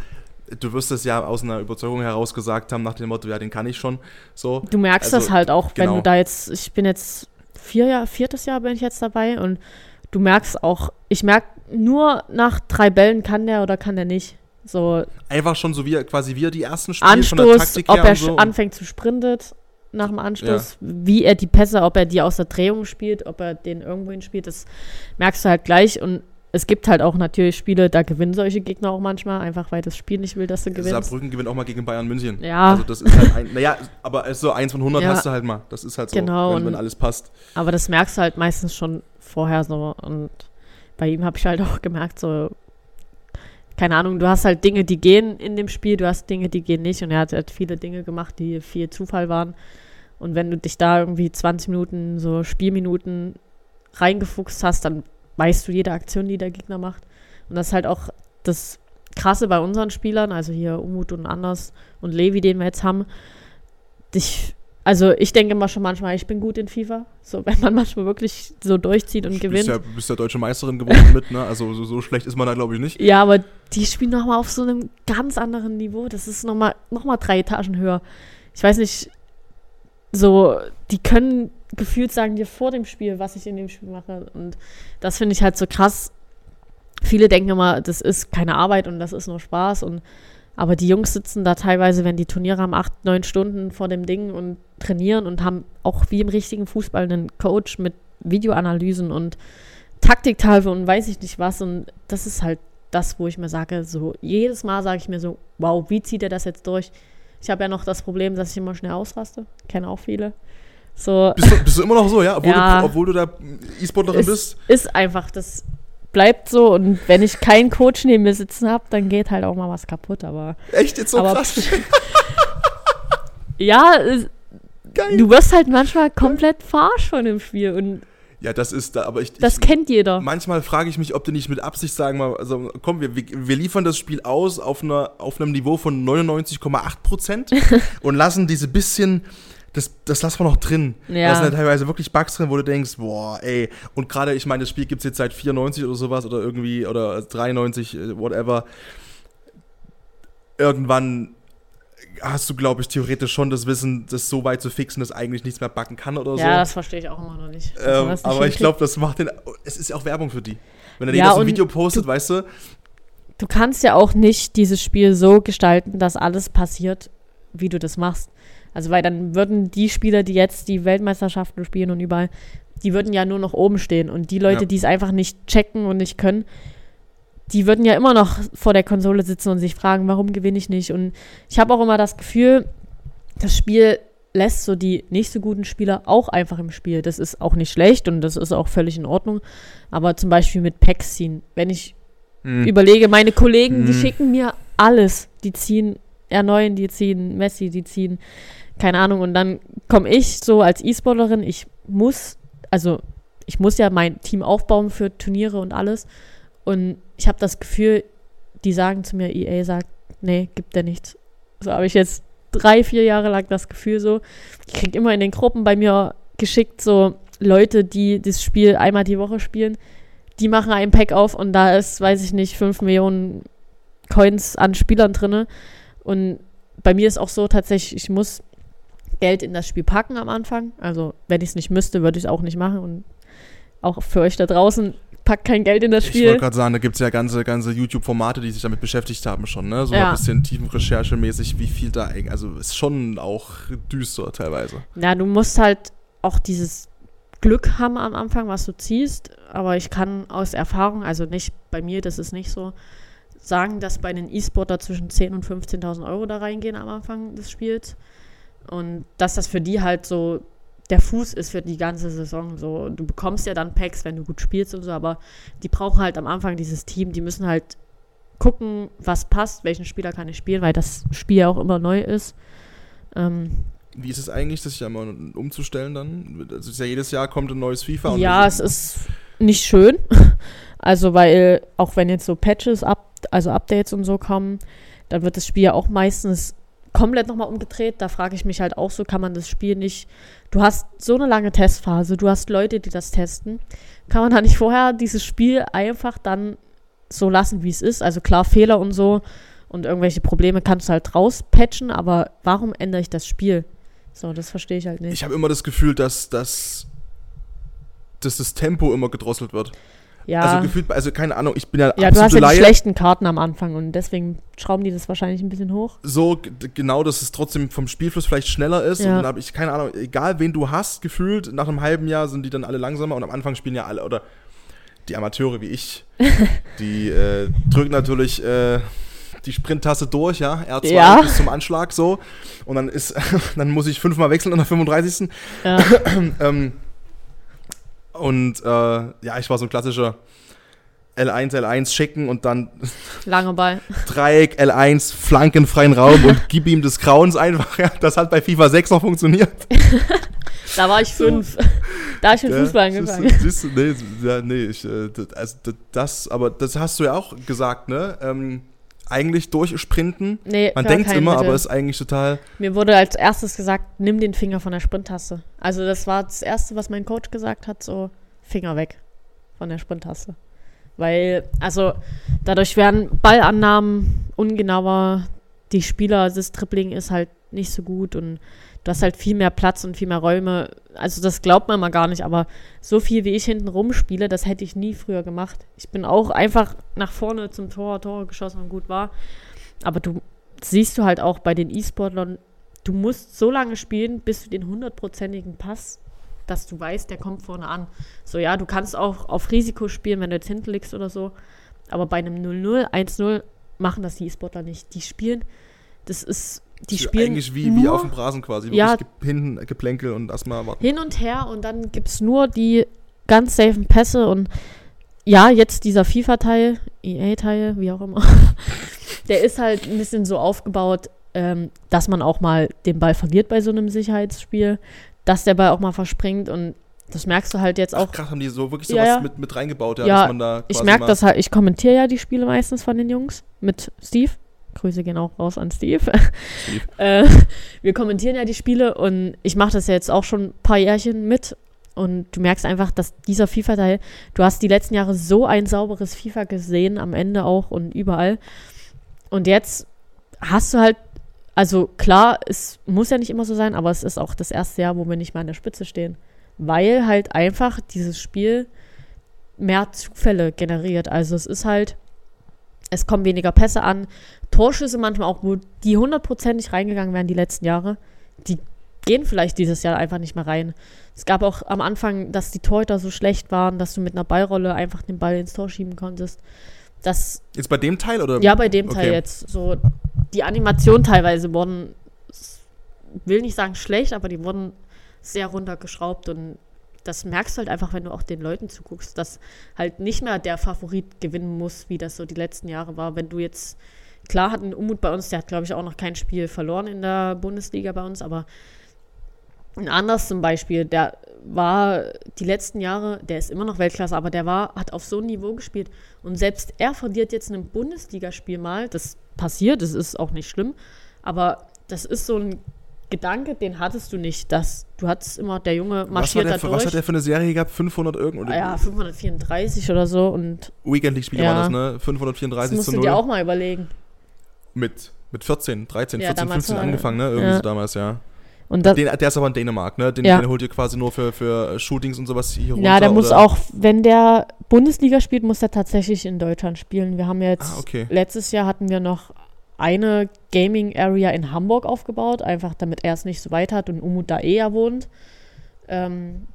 du wirst es ja aus einer Überzeugung heraus gesagt haben, nach dem Motto, ja, den kann ich schon. So. Du merkst also, das halt auch, genau. wenn du da jetzt, ich bin jetzt vier Jahr, viertes Jahr bin ich jetzt dabei und du merkst auch, ich merke nur nach drei Bällen kann der oder kann der nicht. So Einfach schon so wie quasi wie er die ersten Spiele Anstoß, von der Taktik ob er so. anfängt zu sprintet nach dem Anstoß, ja. wie er die Pässe, ob er die aus der Drehung spielt, ob er den irgendwohin spielt, das merkst du halt gleich und es gibt halt auch natürlich Spiele, da gewinnen solche Gegner auch manchmal, einfach weil das Spiel nicht will, dass du gewinnst. Saarbrücken gewinnt auch mal gegen Bayern München. Ja. Also das ist halt ein, naja, aber so eins von 100 ja. hast du halt mal. Das ist halt so, genau, wenn, wenn alles passt. Aber das merkst du halt meistens schon vorher so und bei ihm habe ich halt auch gemerkt, so keine Ahnung, du hast halt Dinge, die gehen in dem Spiel, du hast Dinge, die gehen nicht. Und er hat halt viele Dinge gemacht, die viel Zufall waren. Und wenn du dich da irgendwie 20 Minuten, so Spielminuten reingefuchst hast, dann weißt du jede Aktion, die der Gegner macht. Und das ist halt auch das Krasse bei unseren Spielern, also hier Umut und Anders und Levi, den wir jetzt haben. Dich also ich denke mal schon manchmal, ich bin gut in FIFA. So, wenn man manchmal wirklich so durchzieht und du gewinnt. Ja, du bist ja deutsche Meisterin geworden mit, ne? Also so, so, schlecht ist man da, glaube ich, nicht. Ja, aber die spielen nochmal auf so einem ganz anderen Niveau. Das ist nochmal noch mal drei Etagen höher. Ich weiß nicht, so, die können gefühlt sagen dir vor dem Spiel, was ich in dem Spiel mache. Und das finde ich halt so krass. Viele denken immer, das ist keine Arbeit und das ist nur Spaß. Und aber die Jungs sitzen da teilweise, wenn die Turniere haben, acht, neun Stunden vor dem Ding und trainieren und haben auch wie im richtigen Fußball einen Coach mit Videoanalysen und Taktiktafel und weiß ich nicht was. Und das ist halt das, wo ich mir sage, so jedes Mal sage ich mir so, wow, wie zieht er das jetzt durch? Ich habe ja noch das Problem, dass ich immer schnell ausraste. Kenne auch viele. So. Bist, du, bist du immer noch so, ja? Obwohl, ja, du, obwohl du da E-Sportlerin bist? Ist einfach, das bleibt so. Und wenn ich keinen Coach neben mir sitzen habe, dann geht halt auch mal was kaputt. Aber. Echt jetzt so aber, krass? ja, Geil. du wirst halt manchmal komplett verarscht von dem Spiel. Und ja, das ist da, aber ich. Das ich, kennt jeder. Manchmal frage ich mich, ob die nicht mit Absicht sagen, mal, also komm, wir, wir liefern das Spiel aus auf, einer, auf einem Niveau von 99,8 Prozent und lassen diese bisschen. Das, das lassen wir noch drin. Ja. Da sind ja teilweise wirklich Bugs drin, wo du denkst, boah, ey. Und gerade, ich meine, das Spiel gibt es jetzt seit 94 oder sowas oder irgendwie, oder 93, äh, whatever. Irgendwann hast du, glaube ich, theoretisch schon das Wissen, das so weit zu fixen, dass eigentlich nichts mehr backen kann oder so. Ja, das verstehe ich auch immer noch nicht. Ähm, nicht aber ich glaube, das macht den. Es ist ja auch Werbung für die. Wenn er ja, so ein Video postet, du, weißt du. Du kannst ja auch nicht dieses Spiel so gestalten, dass alles passiert, wie du das machst. Also, weil dann würden die Spieler, die jetzt die Weltmeisterschaften spielen und überall, die würden ja nur noch oben stehen. Und die Leute, ja. die es einfach nicht checken und nicht können, die würden ja immer noch vor der Konsole sitzen und sich fragen, warum gewinne ich nicht. Und ich habe auch immer das Gefühl, das Spiel lässt so die nicht so guten Spieler auch einfach im Spiel. Das ist auch nicht schlecht und das ist auch völlig in Ordnung. Aber zum Beispiel mit Packs ziehen, wenn ich hm. überlege, meine Kollegen, hm. die schicken mir alles. Die ziehen R9, die ziehen Messi, die ziehen, keine Ahnung. Und dann komme ich so als E-Sportlerin, ich muss, also ich muss ja mein Team aufbauen für Turniere und alles. Und ich habe das Gefühl, die sagen zu mir, EA sagt, nee, gibt der nichts. So habe ich jetzt drei, vier Jahre lang das Gefühl so. Ich kriege immer in den Gruppen bei mir geschickt so Leute, die das Spiel einmal die Woche spielen. Die machen ein Pack auf und da ist, weiß ich nicht, fünf Millionen Coins an Spielern drin. Und bei mir ist auch so tatsächlich, ich muss Geld in das Spiel packen am Anfang. Also, wenn ich es nicht müsste, würde ich es auch nicht machen. Und auch für euch da draußen, packt kein Geld in das Spiel. Ich wollte gerade sagen, da gibt es ja ganze, ganze YouTube-Formate, die sich damit beschäftigt haben schon, ne? So ja. ein bisschen tiefenrecherchemäßig, wie viel da eigentlich, also ist schon auch düster teilweise. Ja, du musst halt auch dieses Glück haben am Anfang, was du ziehst, aber ich kann aus Erfahrung, also nicht bei mir, das ist nicht so, sagen, dass bei den E-Sportler zwischen 10.000 und 15.000 Euro da reingehen am Anfang des Spiels. Und dass das für die halt so der Fuß ist für die ganze Saison. So, du bekommst ja dann Packs, wenn du gut spielst und so, aber die brauchen halt am Anfang dieses Team, die müssen halt gucken, was passt, welchen Spieler kann ich spielen, weil das Spiel ja auch immer neu ist. Ähm, Wie ist es eigentlich, das ja mal umzustellen dann? Also ist ja jedes Jahr kommt ein neues FIFA. ja, es ist nicht schön. Also, weil auch wenn jetzt so Patches, up, also Updates und so kommen, dann wird das Spiel ja auch meistens komplett nochmal umgedreht. Da frage ich mich halt auch so, kann man das Spiel nicht. Du hast so eine lange Testphase, du hast Leute, die das testen. Kann man da nicht vorher dieses Spiel einfach dann so lassen, wie es ist? Also klar, Fehler und so und irgendwelche Probleme kannst du halt rauspatchen, aber warum ändere ich das Spiel? So, das verstehe ich halt nicht. Ich habe immer das Gefühl, dass, dass, dass das Tempo immer gedrosselt wird. Ja. Also gefühlt, also keine Ahnung, ich bin ja Ja, du hast ja die schlechten Karten am Anfang und deswegen schrauben die das wahrscheinlich ein bisschen hoch. So, genau, dass es trotzdem vom Spielfluss vielleicht schneller ist. Ja. Und dann habe ich, keine Ahnung, egal wen du hast, gefühlt, nach einem halben Jahr sind die dann alle langsamer und am Anfang spielen ja alle, oder die Amateure wie ich, die äh, drücken natürlich äh, die Sprinttaste durch, ja, R2 ja. bis zum Anschlag so. Und dann ist, dann muss ich fünfmal wechseln in der 35. Ja. ähm, und äh, ja, ich war so ein klassischer L1, L1 schicken und dann lange Ball. Dreieck, L1, flankenfreien Raum und gib ihm des Grauens einfach. Ja, das hat bei FIFA 6 noch funktioniert. da war ich fünf. Da ich mit ja, Fußball angefangen. Siehst du, nee, ja, nee ich, äh, also das, aber das hast du ja auch gesagt, ne? Ähm, eigentlich durchsprinten. Nee, Man denkt immer, Mittel. aber ist eigentlich total. Mir wurde als erstes gesagt, nimm den Finger von der Sprinttaste. Also das war das Erste, was mein Coach gesagt hat, so Finger weg von der Sprinttaste. Weil, also dadurch werden Ballannahmen ungenauer, die Spieler, das Dribbling ist halt nicht so gut und du hast halt viel mehr Platz und viel mehr Räume. Also das glaubt man mal gar nicht, aber so viel wie ich hinten rumspiele, das hätte ich nie früher gemacht. Ich bin auch einfach nach vorne zum Tor, Tor geschossen und gut war. Aber du siehst du halt auch bei den E-Sportlern, du musst so lange spielen, bis du den hundertprozentigen Pass, dass du weißt, der kommt vorne an. So ja, du kannst auch auf Risiko spielen, wenn du jetzt hinten liegst oder so. Aber bei einem 0-0, 1-0 machen das die E-Sportler nicht. Die spielen, das ist, die spielen. Eigentlich wie, wie auf dem Rasen quasi. Ja, hinten Geplänkel und erstmal warten. Hin und her und dann gibt es nur die ganz safen Pässe und ja, jetzt dieser FIFA-Teil, EA-Teil, wie auch immer, der ist halt ein bisschen so aufgebaut, ähm, dass man auch mal den Ball verliert bei so einem Sicherheitsspiel, dass der Ball auch mal verspringt und das merkst du halt jetzt auch. Ach, krass, haben die so wirklich sowas ja, mit, mit reingebaut, ja, ja dass man da Ich merke das halt, ich kommentiere ja die Spiele meistens von den Jungs mit Steve. Grüße gehen auch raus an Steve. Steve. äh, wir kommentieren ja die Spiele und ich mache das ja jetzt auch schon ein paar Jährchen mit und du merkst einfach, dass dieser FIFA-Teil, du hast die letzten Jahre so ein sauberes FIFA gesehen, am Ende auch und überall. Und jetzt hast du halt, also klar, es muss ja nicht immer so sein, aber es ist auch das erste Jahr, wo wir nicht mal an der Spitze stehen. Weil halt einfach dieses Spiel mehr Zufälle generiert. Also es ist halt, es kommen weniger Pässe an, Torschüsse manchmal auch, wo die hundertprozentig reingegangen wären die letzten Jahre, die gehen vielleicht dieses Jahr einfach nicht mehr rein. Es gab auch am Anfang, dass die Torhüter so schlecht waren, dass du mit einer Ballrolle einfach den Ball ins Tor schieben konntest. Das, jetzt bei dem Teil oder? Ja, bei dem okay. Teil jetzt. So die Animation teilweise wurden, will nicht sagen schlecht, aber die wurden sehr runtergeschraubt und das merkst du halt einfach, wenn du auch den Leuten zuguckst, dass halt nicht mehr der Favorit gewinnen muss, wie das so die letzten Jahre war. Wenn du jetzt, klar hat ein Umut bei uns, der hat glaube ich auch noch kein Spiel verloren in der Bundesliga bei uns, aber ein anders zum Beispiel, der war die letzten Jahre, der ist immer noch Weltklasse, aber der war, hat auf so einem Niveau gespielt. Und selbst er verliert jetzt ein Bundesligaspiel mal. Das passiert, das ist auch nicht schlimm. Aber das ist so ein Gedanke, den hattest du nicht. Dass, du hattest immer, der Junge marschiert was da durch. Was hat der für eine Serie gehabt? 500 irgendwas? Ja, 534 oder so. Und Weekend League-Spiele ja. war das, ne? 534 das musst zu 0. du dir auch mal überlegen. Mit, mit 14, 13, ja, 14, 15 angefangen, ne? Irgendwie ja. so damals, ja. Und das, den, der ist aber in Dänemark, ne? Den, ja. den holt ihr quasi nur für, für Shootings und sowas hier runter. Ja, der muss auch, wenn der Bundesliga spielt, muss der tatsächlich in Deutschland spielen. Wir haben jetzt, ah, okay. letztes Jahr hatten wir noch eine Gaming Area in Hamburg aufgebaut, einfach damit er es nicht so weit hat und Umut da eher wohnt. Ähm,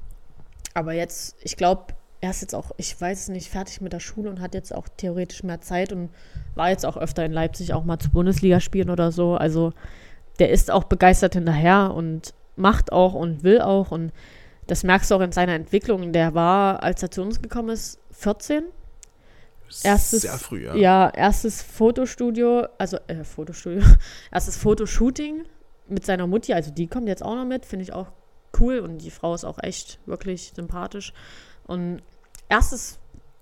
aber jetzt, ich glaube, er ist jetzt auch, ich weiß es nicht, fertig mit der Schule und hat jetzt auch theoretisch mehr Zeit und war jetzt auch öfter in Leipzig auch mal zu Bundesliga spielen oder so. Also der ist auch begeistert hinterher und macht auch und will auch. Und das merkst du auch in seiner Entwicklung. Der war, als er zu uns gekommen ist, 14. Erstes, Sehr früh, ja. Ja, erstes Fotostudio, also äh, Fotostudio, erstes Fotoshooting mit seiner Mutti, also die kommt jetzt auch noch mit, finde ich auch cool und die Frau ist auch echt wirklich sympathisch. Und erstes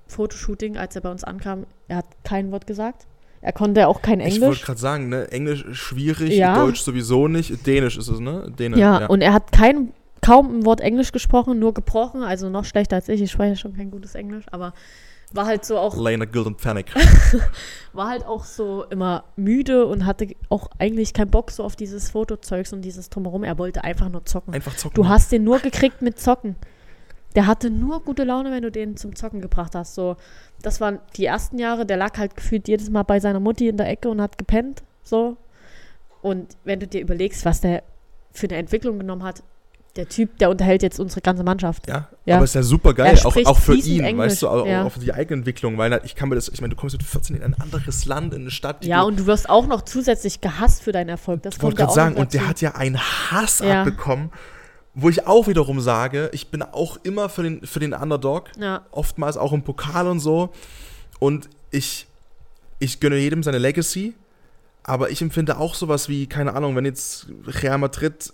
Fotoshooting, als er bei uns ankam, er hat kein Wort gesagt. Er konnte auch kein Englisch. Ich wollte gerade sagen, ne? Englisch schwierig, ja. Deutsch sowieso nicht. Dänisch ist es, ne? Däne, ja, ja, und er hat kein, kaum ein Wort Englisch gesprochen, nur gebrochen, also noch schlechter als ich. Ich spreche schon kein gutes Englisch, aber war halt so auch. Lena Golden Panic. war halt auch so immer müde und hatte auch eigentlich keinen Bock so auf dieses Fotozeugs und dieses Drumherum. Er wollte einfach nur zocken. Einfach zocken. Du hast den nur gekriegt mit Zocken. Der hatte nur gute Laune, wenn du den zum Zocken gebracht hast. So, das waren die ersten Jahre, der lag halt gefühlt jedes Mal bei seiner Mutti in der Ecke und hat gepennt. So. Und wenn du dir überlegst, was der für eine Entwicklung genommen hat, der Typ, der unterhält jetzt unsere ganze Mannschaft. Ja, ja. aber ist ja super geil, auch, auch für ihn, Englisch. weißt du, auch, ja. auch, für die Eigenentwicklung, weil ich kann mir das, ich meine, du kommst mit 14 in ein anderes Land, in eine Stadt. Ja, und du wirst auch noch zusätzlich gehasst für deinen Erfolg. Das ich wollte gerade sagen, und der hat ja einen Hass ja. abbekommen wo ich auch wiederum sage, ich bin auch immer für den, für den Underdog. Ja. Oftmals auch im Pokal und so. Und ich, ich gönne jedem seine Legacy. Aber ich empfinde auch sowas wie, keine Ahnung, wenn jetzt Real Madrid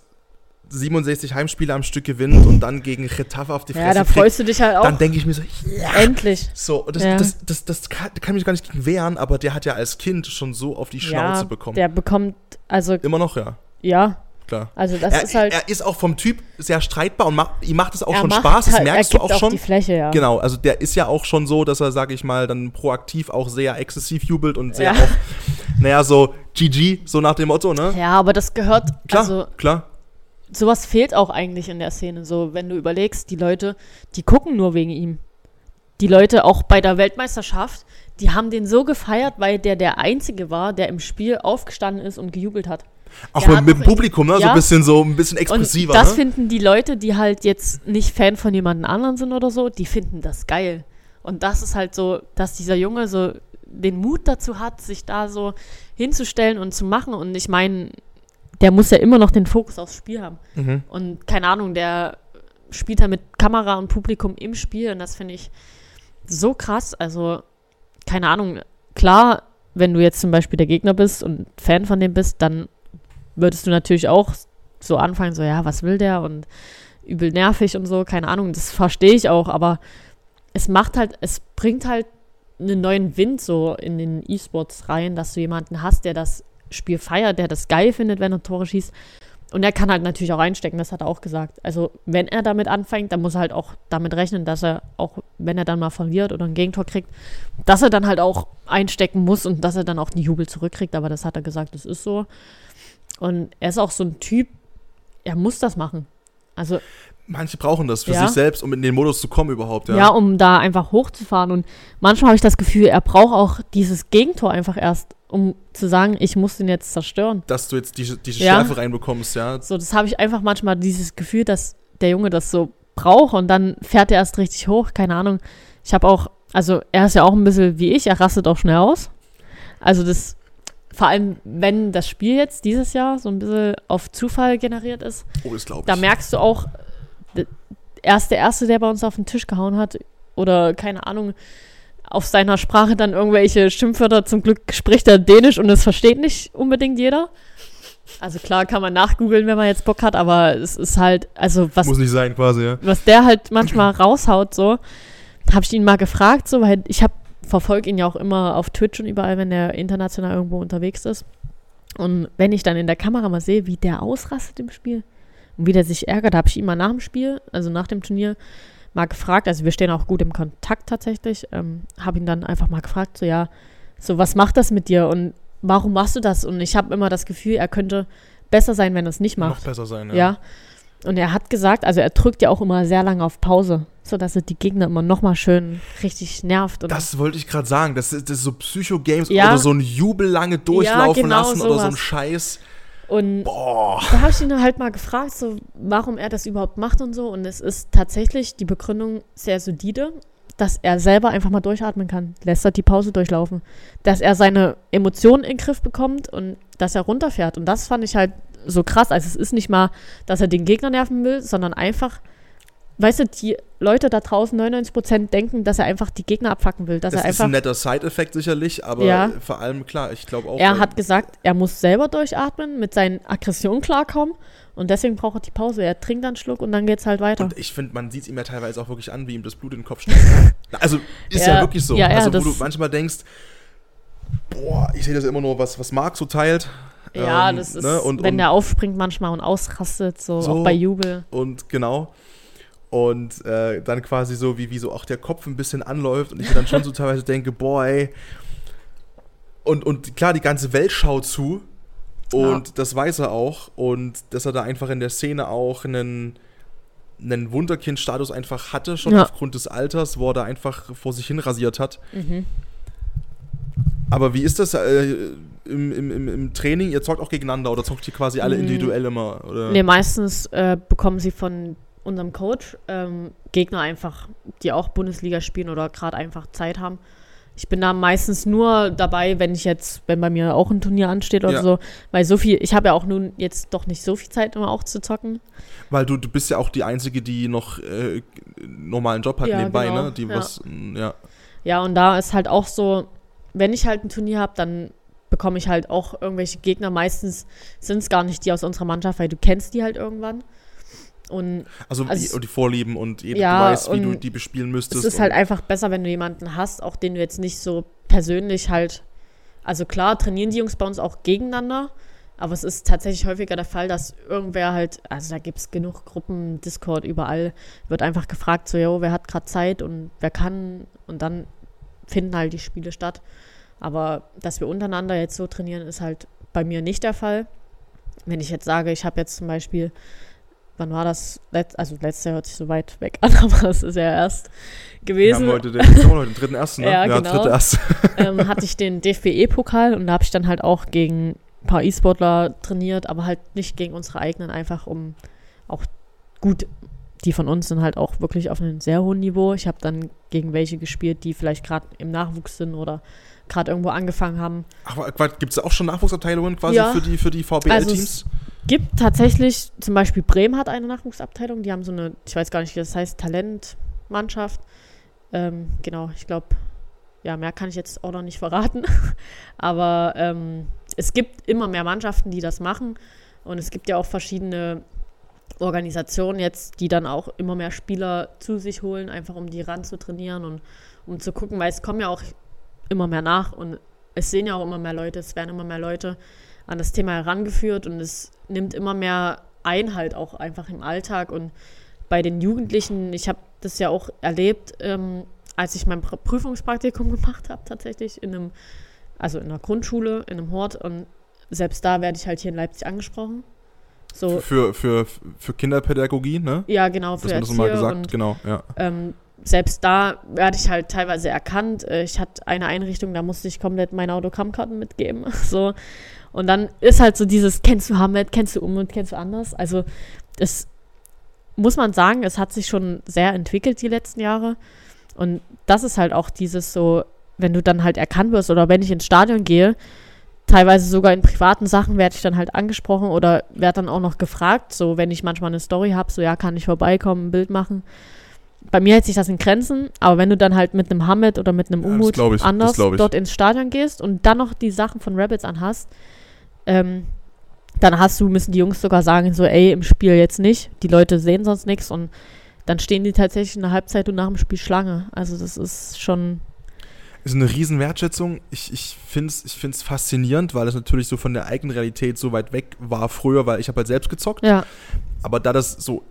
67 Heimspiele am Stück gewinnt und dann gegen Getafe auf die Fresse Ja, da freust kriegt, du dich halt auch. Dann denke ich mir so, ja. Endlich. So, das, ja. das, das, das, das kann, kann mich gar nicht gegen wehren, aber der hat ja als Kind schon so auf die Schnauze ja, bekommen. Der bekommt, also. Immer noch, ja. Ja, klar. Also das er, ist halt. Er ist auch vom Typ sehr streitbar und macht, ihm macht es auch schon Spaß. Das halt, merkst du auch schon. die Fläche, ja. Genau, also der ist ja auch schon so, dass er, sag ich mal, dann proaktiv auch sehr exzessiv jubelt und sehr ja. auch, naja, so GG, so nach dem Motto, ne? Ja, aber das gehört. Klar, also, klar. Sowas fehlt auch eigentlich in der Szene. So, wenn du überlegst, die Leute, die gucken nur wegen ihm. Die Leute auch bei der Weltmeisterschaft, die haben den so gefeiert, weil der der Einzige war, der im Spiel aufgestanden ist und gejubelt hat. Auch mit, mit dem Publikum, ne? Ja. So ein bisschen so ein bisschen expressiver. Und das ne? finden die Leute, die halt jetzt nicht Fan von jemand anderen sind oder so, die finden das geil. Und das ist halt so, dass dieser Junge so den Mut dazu hat, sich da so hinzustellen und zu machen. Und ich meine, der muss ja immer noch den Fokus aufs Spiel haben. Mhm. Und keine Ahnung, der spielt da mit Kamera und Publikum im Spiel und das finde ich so krass. Also, keine Ahnung, klar, wenn du jetzt zum Beispiel der Gegner bist und Fan von dem bist, dann würdest du natürlich auch so anfangen, so, ja, was will der und übel nervig und so, keine Ahnung, das verstehe ich auch, aber es macht halt, es bringt halt einen neuen Wind so in den E-Sports rein, dass du jemanden hast, der das Spiel feiert, der das geil findet, wenn er Tore schießt. Und er kann halt natürlich auch einstecken, das hat er auch gesagt. Also, wenn er damit anfängt, dann muss er halt auch damit rechnen, dass er auch, wenn er dann mal verliert oder ein Gegentor kriegt, dass er dann halt auch einstecken muss und dass er dann auch den Jubel zurückkriegt. Aber das hat er gesagt, das ist so. Und er ist auch so ein Typ, er muss das machen. Also manche brauchen das für ja. sich selbst, um in den Modus zu kommen überhaupt. Ja, ja um da einfach hochzufahren. Und manchmal habe ich das Gefühl, er braucht auch dieses Gegentor einfach erst, um zu sagen, ich muss den jetzt zerstören. Dass du jetzt diese, diese ja. Schärfe reinbekommst, ja. So, das habe ich einfach manchmal dieses Gefühl, dass der Junge das so braucht und dann fährt er erst richtig hoch, keine Ahnung. Ich habe auch, also er ist ja auch ein bisschen wie ich, er rastet auch schnell aus. Also das, vor allem wenn das Spiel jetzt dieses Jahr so ein bisschen auf Zufall generiert ist, oh, da merkst du auch, er ist der Erste, der bei uns auf den Tisch gehauen hat. Oder keine Ahnung, auf seiner Sprache dann irgendwelche Schimpfwörter. Zum Glück spricht er Dänisch und es versteht nicht unbedingt jeder. Also klar kann man nachgoogeln, wenn man jetzt Bock hat, aber es ist halt, also was. Muss nicht sein, quasi, ja. Was der halt manchmal raushaut, so, habe ich ihn mal gefragt, so, weil ich habe verfolge ihn ja auch immer auf Twitch und überall, wenn er international irgendwo unterwegs ist. Und wenn ich dann in der Kamera mal sehe, wie der ausrastet im Spiel, und wie der sich ärgert, habe ich ihn mal nach dem Spiel, also nach dem Turnier, mal gefragt, also wir stehen auch gut im Kontakt tatsächlich, ähm, habe ihn dann einfach mal gefragt, so ja, so was macht das mit dir und warum machst du das? Und ich habe immer das Gefühl, er könnte besser sein, wenn er es nicht macht. Noch besser sein, ja. ja. Und er hat gesagt, also er drückt ja auch immer sehr lange auf Pause, sodass er die Gegner immer nochmal schön richtig nervt. das wollte ich gerade sagen. Das ist, das ist so Psycho-Games ja. oder so ein Jubel lange durchlaufen ja, genau lassen sowas. oder so ein Scheiß. Und Boah. da habe ich ihn halt mal gefragt, so, warum er das überhaupt macht und so. Und es ist tatsächlich die Begründung sehr solide, dass er selber einfach mal durchatmen kann. Lässt er die Pause durchlaufen. Dass er seine Emotionen in den Griff bekommt und dass er runterfährt. Und das fand ich halt so krass. Also es ist nicht mal, dass er den Gegner nerven will, sondern einfach, weißt du, die Leute da draußen, 99% denken, dass er einfach die Gegner abfacken will. Dass das er einfach, ist ein netter Side-Effekt sicherlich, aber ja. vor allem, klar, ich glaube auch. Er hat gesagt, er muss selber durchatmen, mit seinen Aggressionen klarkommen und deswegen braucht er die Pause. Er trinkt einen Schluck und dann geht es halt weiter. Und ich finde, man sieht es ihm ja teilweise auch wirklich an, wie ihm das Blut in den Kopf steht. also ist ja, ja wirklich so. Ja, ja, also wo du manchmal denkst, boah, ich sehe das immer nur, was, was Marc so teilt. Ja, ähm, das ist, ne? und, wenn und, der aufspringt manchmal und ausrastet, so, so, auch bei Jubel. Und genau. Und äh, dann quasi so, wie, wie so auch der Kopf ein bisschen anläuft und ich mir dann schon so teilweise denke, boah, ey. Und, und klar, die ganze Welt schaut zu und ja. das weiß er auch. Und dass er da einfach in der Szene auch einen, einen Wunderkind-Status einfach hatte, schon ja. aufgrund des Alters, wo er da einfach vor sich hin rasiert hat. Mhm. Aber wie ist das äh, im, im, im, Training? Ihr zockt auch gegeneinander oder zockt ihr quasi alle mhm. individuell immer? Oder? Nee, meistens äh, bekommen sie von unserem Coach ähm, Gegner einfach, die auch Bundesliga spielen oder gerade einfach Zeit haben. Ich bin da meistens nur dabei, wenn ich jetzt, wenn bei mir auch ein Turnier ansteht oder ja. so, weil so viel, ich habe ja auch nun jetzt doch nicht so viel Zeit, immer auch zu zocken. Weil du, du bist ja auch die Einzige, die noch äh, normalen Job hat ja, nebenbei, genau. ne? Die ja. was, ja. Ja, und da ist halt auch so, wenn ich halt ein Turnier habe, dann bekomme ich halt auch irgendwelche Gegner. Meistens sind es gar nicht die aus unserer Mannschaft, weil du kennst die halt irgendwann. Und also, also die, die, Vorlieben und jeder ja, weiß, wie du die bespielen müsstest. Es ist halt einfach besser, wenn du jemanden hast, auch den du jetzt nicht so persönlich halt. Also klar, trainieren die Jungs bei uns auch gegeneinander, aber es ist tatsächlich häufiger der Fall, dass irgendwer halt, also da gibt es genug Gruppen, Discord, überall, wird einfach gefragt, so, jo, wer hat gerade Zeit und wer kann und dann finden halt die Spiele statt. Aber dass wir untereinander jetzt so trainieren, ist halt bei mir nicht der Fall. Wenn ich jetzt sage, ich habe jetzt zum Beispiel wann war das? Letz, also letztes Jahr hört sich so weit weg an, aber es ist ja erst gewesen. Wir haben heute den, heute den dritten ersten, ne? Ja, ja genau. erste. ähm, hatte ich den DFBE-Pokal und da habe ich dann halt auch gegen ein paar E-Sportler trainiert, aber halt nicht gegen unsere eigenen, einfach um auch gut, die von uns sind halt auch wirklich auf einem sehr hohen Niveau. Ich habe dann gegen welche gespielt, die vielleicht gerade im Nachwuchs sind oder gerade irgendwo angefangen haben. Ach, gibt es auch schon Nachwuchsabteilungen quasi ja. für die, für die VBL-Teams? Also gibt tatsächlich, zum Beispiel Bremen hat eine Nachwuchsabteilung, die haben so eine, ich weiß gar nicht, wie das heißt, Talentmannschaft. Ähm, genau, ich glaube, ja, mehr kann ich jetzt auch noch nicht verraten. Aber ähm, es gibt immer mehr Mannschaften, die das machen. Und es gibt ja auch verschiedene Organisationen jetzt, die dann auch immer mehr Spieler zu sich holen, einfach um die ran zu trainieren und um zu gucken, weil es kommen ja auch immer mehr nach und es sehen ja auch immer mehr Leute, es werden immer mehr Leute an das Thema herangeführt und es nimmt immer mehr Einhalt auch einfach im Alltag und bei den Jugendlichen, ich habe das ja auch erlebt, ähm, als ich mein Prüfungspraktikum gemacht habe, tatsächlich in einem, also in einer Grundschule, in einem Hort und selbst da werde ich halt hier in Leipzig angesprochen. So, für, für, für Kinderpädagogie, ne? Ja, genau, für Dass man das mal gesagt, und, genau, ja. Ähm, selbst da werde ich halt teilweise erkannt. Äh, ich hatte eine Einrichtung, da musste ich komplett meine Autogrammkarten mitgeben. So. Und dann ist halt so dieses, kennst du Hamlet, kennst du Umut, kennst du anders? Also es muss man sagen, es hat sich schon sehr entwickelt die letzten Jahre. Und das ist halt auch dieses so, wenn du dann halt erkannt wirst oder wenn ich ins Stadion gehe, teilweise sogar in privaten Sachen werde ich dann halt angesprochen oder werde dann auch noch gefragt, so wenn ich manchmal eine Story habe, so ja, kann ich vorbeikommen, ein Bild machen bei mir hält sich das in Grenzen, aber wenn du dann halt mit einem Hamid oder mit einem Umut ja, anders dort ins Stadion gehst und dann noch die Sachen von Rabbits anhast, ähm, dann hast du, müssen die Jungs sogar sagen, so, ey, im Spiel jetzt nicht. Die Leute sehen sonst nichts und dann stehen die tatsächlich in der Halbzeit und nach dem Spiel Schlange. Also das ist schon. Ist eine riesen Wertschätzung. Ich, ich finde es ich find's faszinierend, weil es natürlich so von der eigenen Realität so weit weg war früher, weil ich habe halt selbst gezockt. Ja. Aber da das so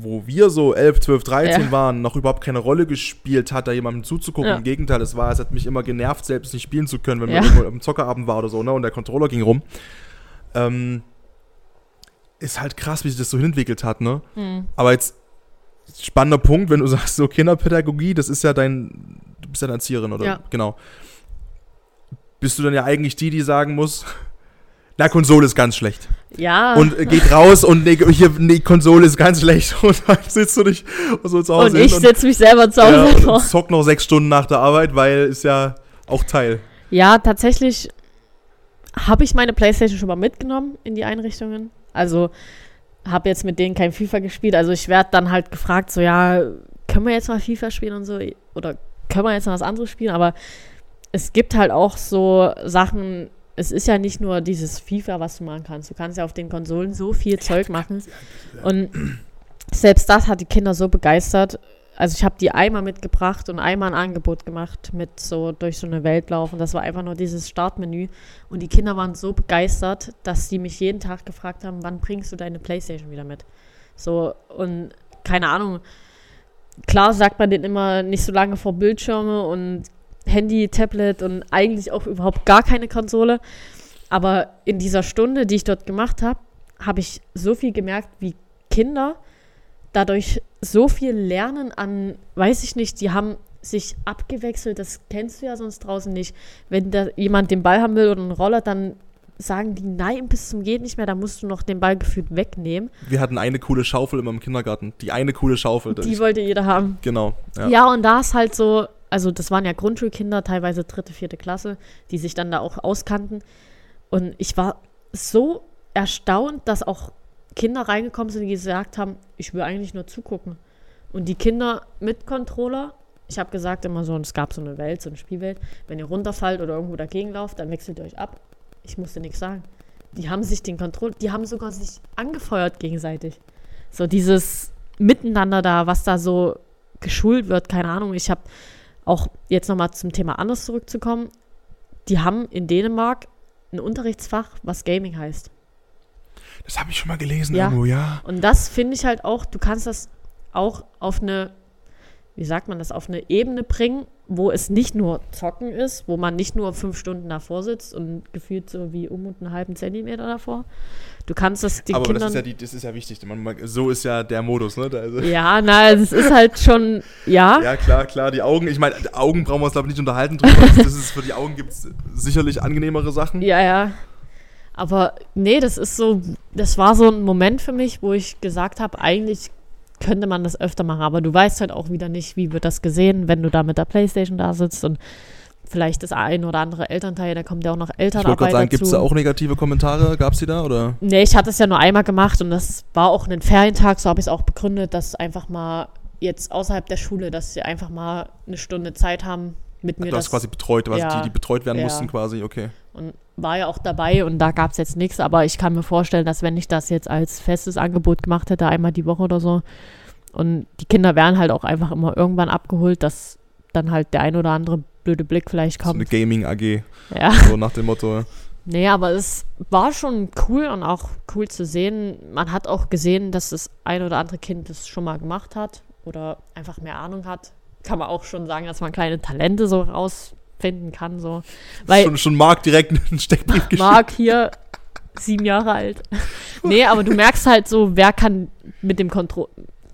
wo wir so 11, 12, 13 ja. waren, noch überhaupt keine Rolle gespielt hat, da jemandem zuzugucken. Ja. Im Gegenteil, es war, es hat mich immer genervt, selbst nicht spielen zu können, wenn ja. man irgendwo am Zockerabend war oder so, ne? Und der Controller ging rum. Ähm, ist halt krass, wie sich das so entwickelt hat, ne? Mhm. Aber jetzt spannender Punkt, wenn du sagst, so Kinderpädagogie, das ist ja dein, du bist ja deine Erzieherin, oder? Ja. Genau. Bist du dann ja eigentlich die, die sagen muss, na, Konsole ist ganz schlecht. Ja. Und äh, geht raus und nee, hier, nee, Konsole ist ganz schlecht. Und dann sitzt du dich so zu Hause. Und ich setze mich selber zu Hause ja, und zock noch sechs Stunden nach der Arbeit, weil ist ja auch Teil. Ja, tatsächlich habe ich meine Playstation schon mal mitgenommen in die Einrichtungen. Also habe jetzt mit denen kein FIFA gespielt. Also ich werde dann halt gefragt, so ja, können wir jetzt mal FIFA spielen und so? Oder können wir jetzt mal was anderes spielen? Aber es gibt halt auch so Sachen, es ist ja nicht nur dieses FIFA, was du machen kannst. Du kannst ja auf den Konsolen so viel Zeug machen. Und selbst das hat die Kinder so begeistert. Also ich habe die einmal mitgebracht und einmal ein Angebot gemacht mit so durch so eine Welt laufen. Das war einfach nur dieses Startmenü. Und die Kinder waren so begeistert, dass sie mich jeden Tag gefragt haben, wann bringst du deine Playstation wieder mit? So, und keine Ahnung. Klar sagt man den immer nicht so lange vor Bildschirme und Handy, Tablet und eigentlich auch überhaupt gar keine Konsole. Aber in dieser Stunde, die ich dort gemacht habe, habe ich so viel gemerkt, wie Kinder dadurch so viel lernen an, weiß ich nicht, die haben sich abgewechselt, das kennst du ja sonst draußen nicht. Wenn da jemand den Ball haben will oder einen Roller, dann sagen die nein bis zum geht nicht mehr, da musst du noch den Ball gefühlt wegnehmen. Wir hatten eine coole Schaufel immer im Kindergarten, die eine coole Schaufel. Die wollte jeder haben. Genau. Ja, ja und da ist halt so, also das waren ja Grundschulkinder, teilweise dritte, vierte Klasse, die sich dann da auch auskannten. Und ich war so erstaunt, dass auch Kinder reingekommen sind, die gesagt haben, ich will eigentlich nur zugucken. Und die Kinder mit Controller, ich habe gesagt immer so, und es gab so eine Welt, so eine Spielwelt, wenn ihr runterfallt oder irgendwo dagegen lauft, dann wechselt ihr euch ab. Ich musste nichts sagen. Die haben sich den Controller, die haben sogar sich angefeuert gegenseitig. So dieses Miteinander da, was da so geschult wird, keine Ahnung. Ich habe auch jetzt nochmal zum Thema anders zurückzukommen, die haben in Dänemark ein Unterrichtsfach, was Gaming heißt. Das habe ich schon mal gelesen ja. irgendwo, ja. Und das finde ich halt auch, du kannst das auch auf eine wie sagt man das, auf eine Ebene bringen, wo es nicht nur Zocken ist, wo man nicht nur fünf Stunden davor sitzt und gefühlt so wie um und einen halben Zentimeter davor. Du kannst das den Aber Kindern das ist ja, die, das ist ja wichtig. Man, so ist ja der Modus, ne? Also ja, na, es ist halt schon, ja. Ja, klar, klar. Die Augen, ich meine, Augen brauchen wir uns, glaube ich, nicht unterhalten drüber. das ist, für die Augen gibt es sicherlich angenehmere Sachen. Ja, ja. Aber nee, das ist so, das war so ein Moment für mich, wo ich gesagt habe, eigentlich könnte man das öfter machen, aber du weißt halt auch wieder nicht, wie wird das gesehen, wenn du da mit der Playstation da sitzt und vielleicht das ein oder andere Elternteil, da kommt ja auch noch Elternarbeit Ich wollte gerade sagen, gibt es da auch negative Kommentare? Gab es die da, oder? Nee, ich hatte es ja nur einmal gemacht und das war auch ein Ferientag, so habe ich es auch begründet, dass einfach mal jetzt außerhalb der Schule, dass sie einfach mal eine Stunde Zeit haben, mit mir du hast quasi betreut, was ja, die, die betreut werden ja. mussten quasi, okay. Und war ja auch dabei und da gab es jetzt nichts, aber ich kann mir vorstellen, dass wenn ich das jetzt als festes Angebot gemacht hätte, einmal die Woche oder so, und die Kinder werden halt auch einfach immer irgendwann abgeholt, dass dann halt der ein oder andere blöde Blick vielleicht kommt. So eine Gaming-AG. Ja. So nach dem Motto. Nee, aber es war schon cool und auch cool zu sehen. Man hat auch gesehen, dass das ein oder andere Kind das schon mal gemacht hat oder einfach mehr Ahnung hat. Kann man auch schon sagen, dass man kleine Talente so rausfinden kann. So. Weil schon, schon Marc direkt einen Steckbrief geschickt. Marc hier, sieben Jahre alt. nee, aber du merkst halt so, wer kann mit dem Kontro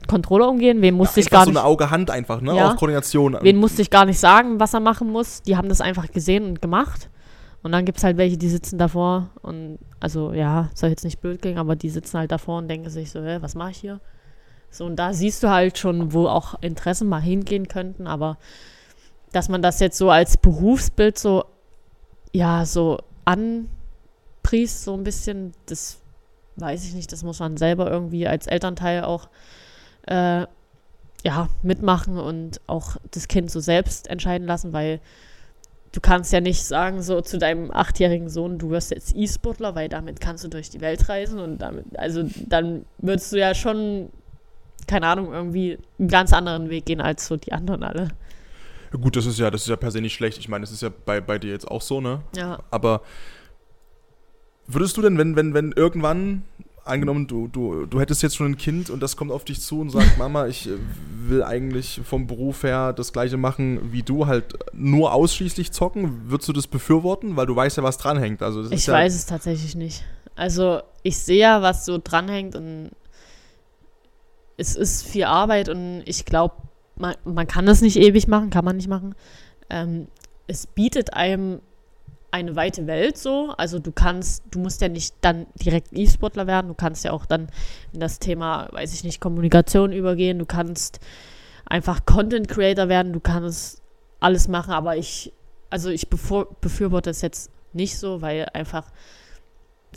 Controller umgehen. Wem musste ja, ich gar so nicht. so eine Auge-Hand einfach, ne? Ja. Auch Koordination. Wen musste ich gar nicht sagen, was er machen muss. Die haben das einfach gesehen und gemacht. Und dann gibt es halt welche, die sitzen davor und, also ja, soll jetzt nicht blöd klingen, aber die sitzen halt davor und denken sich so, hä, was mache ich hier? So, und da siehst du halt schon, wo auch Interessen mal hingehen könnten, aber dass man das jetzt so als Berufsbild so, ja, so anpriest, so ein bisschen, das weiß ich nicht, das muss man selber irgendwie als Elternteil auch äh, ja, mitmachen und auch das Kind so selbst entscheiden lassen, weil du kannst ja nicht sagen, so zu deinem achtjährigen Sohn, du wirst jetzt E-Sportler, weil damit kannst du durch die Welt reisen und damit, also dann würdest du ja schon, keine Ahnung, irgendwie einen ganz anderen Weg gehen als so die anderen alle. Gut, das ist ja, das ist ja per se nicht schlecht. Ich meine, das ist ja bei, bei dir jetzt auch so, ne? Ja. Aber würdest du denn, wenn, wenn, wenn irgendwann angenommen, du, du, du hättest jetzt schon ein Kind und das kommt auf dich zu und sagt, Mama, ich will eigentlich vom Beruf her das gleiche machen wie du, halt nur ausschließlich zocken, würdest du das befürworten? Weil du weißt ja, was dranhängt. Also ich ja weiß es tatsächlich nicht. Also ich sehe ja, was so dranhängt und es ist viel Arbeit und ich glaube, man, man kann das nicht ewig machen, kann man nicht machen. Ähm, es bietet einem eine weite Welt so. Also du kannst, du musst ja nicht dann direkt E-Sportler werden, du kannst ja auch dann in das Thema, weiß ich nicht, Kommunikation übergehen, du kannst einfach Content Creator werden, du kannst alles machen, aber ich, also ich befür, befürworte es jetzt nicht so, weil einfach,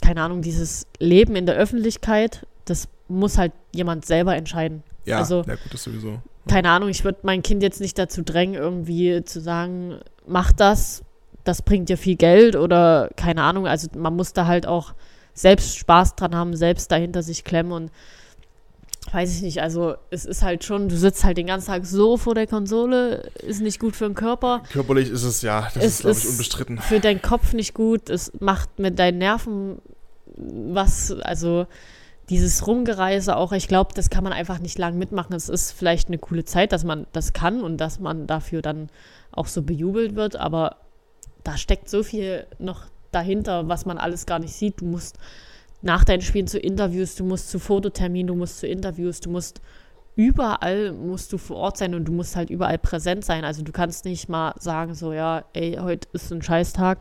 keine Ahnung, dieses Leben in der Öffentlichkeit, das muss halt jemand selber entscheiden. Ja, also, ja gut, das sowieso. Keine Ahnung, ich würde mein Kind jetzt nicht dazu drängen, irgendwie zu sagen, mach das, das bringt dir viel Geld oder keine Ahnung. Also man muss da halt auch selbst Spaß dran haben, selbst dahinter sich klemmen und weiß ich nicht, also es ist halt schon, du sitzt halt den ganzen Tag so vor der Konsole, ist nicht gut für den Körper. Körperlich ist es ja, das es ist, glaube ich, unbestritten. Für deinen Kopf nicht gut, es macht mit deinen Nerven was, also dieses Rumgereise auch, ich glaube, das kann man einfach nicht lang mitmachen. Es ist vielleicht eine coole Zeit, dass man das kann und dass man dafür dann auch so bejubelt wird, aber da steckt so viel noch dahinter, was man alles gar nicht sieht. Du musst nach deinen Spielen zu Interviews, du musst zu Fototerminen, du musst zu Interviews, du musst überall musst du vor Ort sein und du musst halt überall präsent sein. Also du kannst nicht mal sagen so, ja, ey, heute ist ein Scheißtag,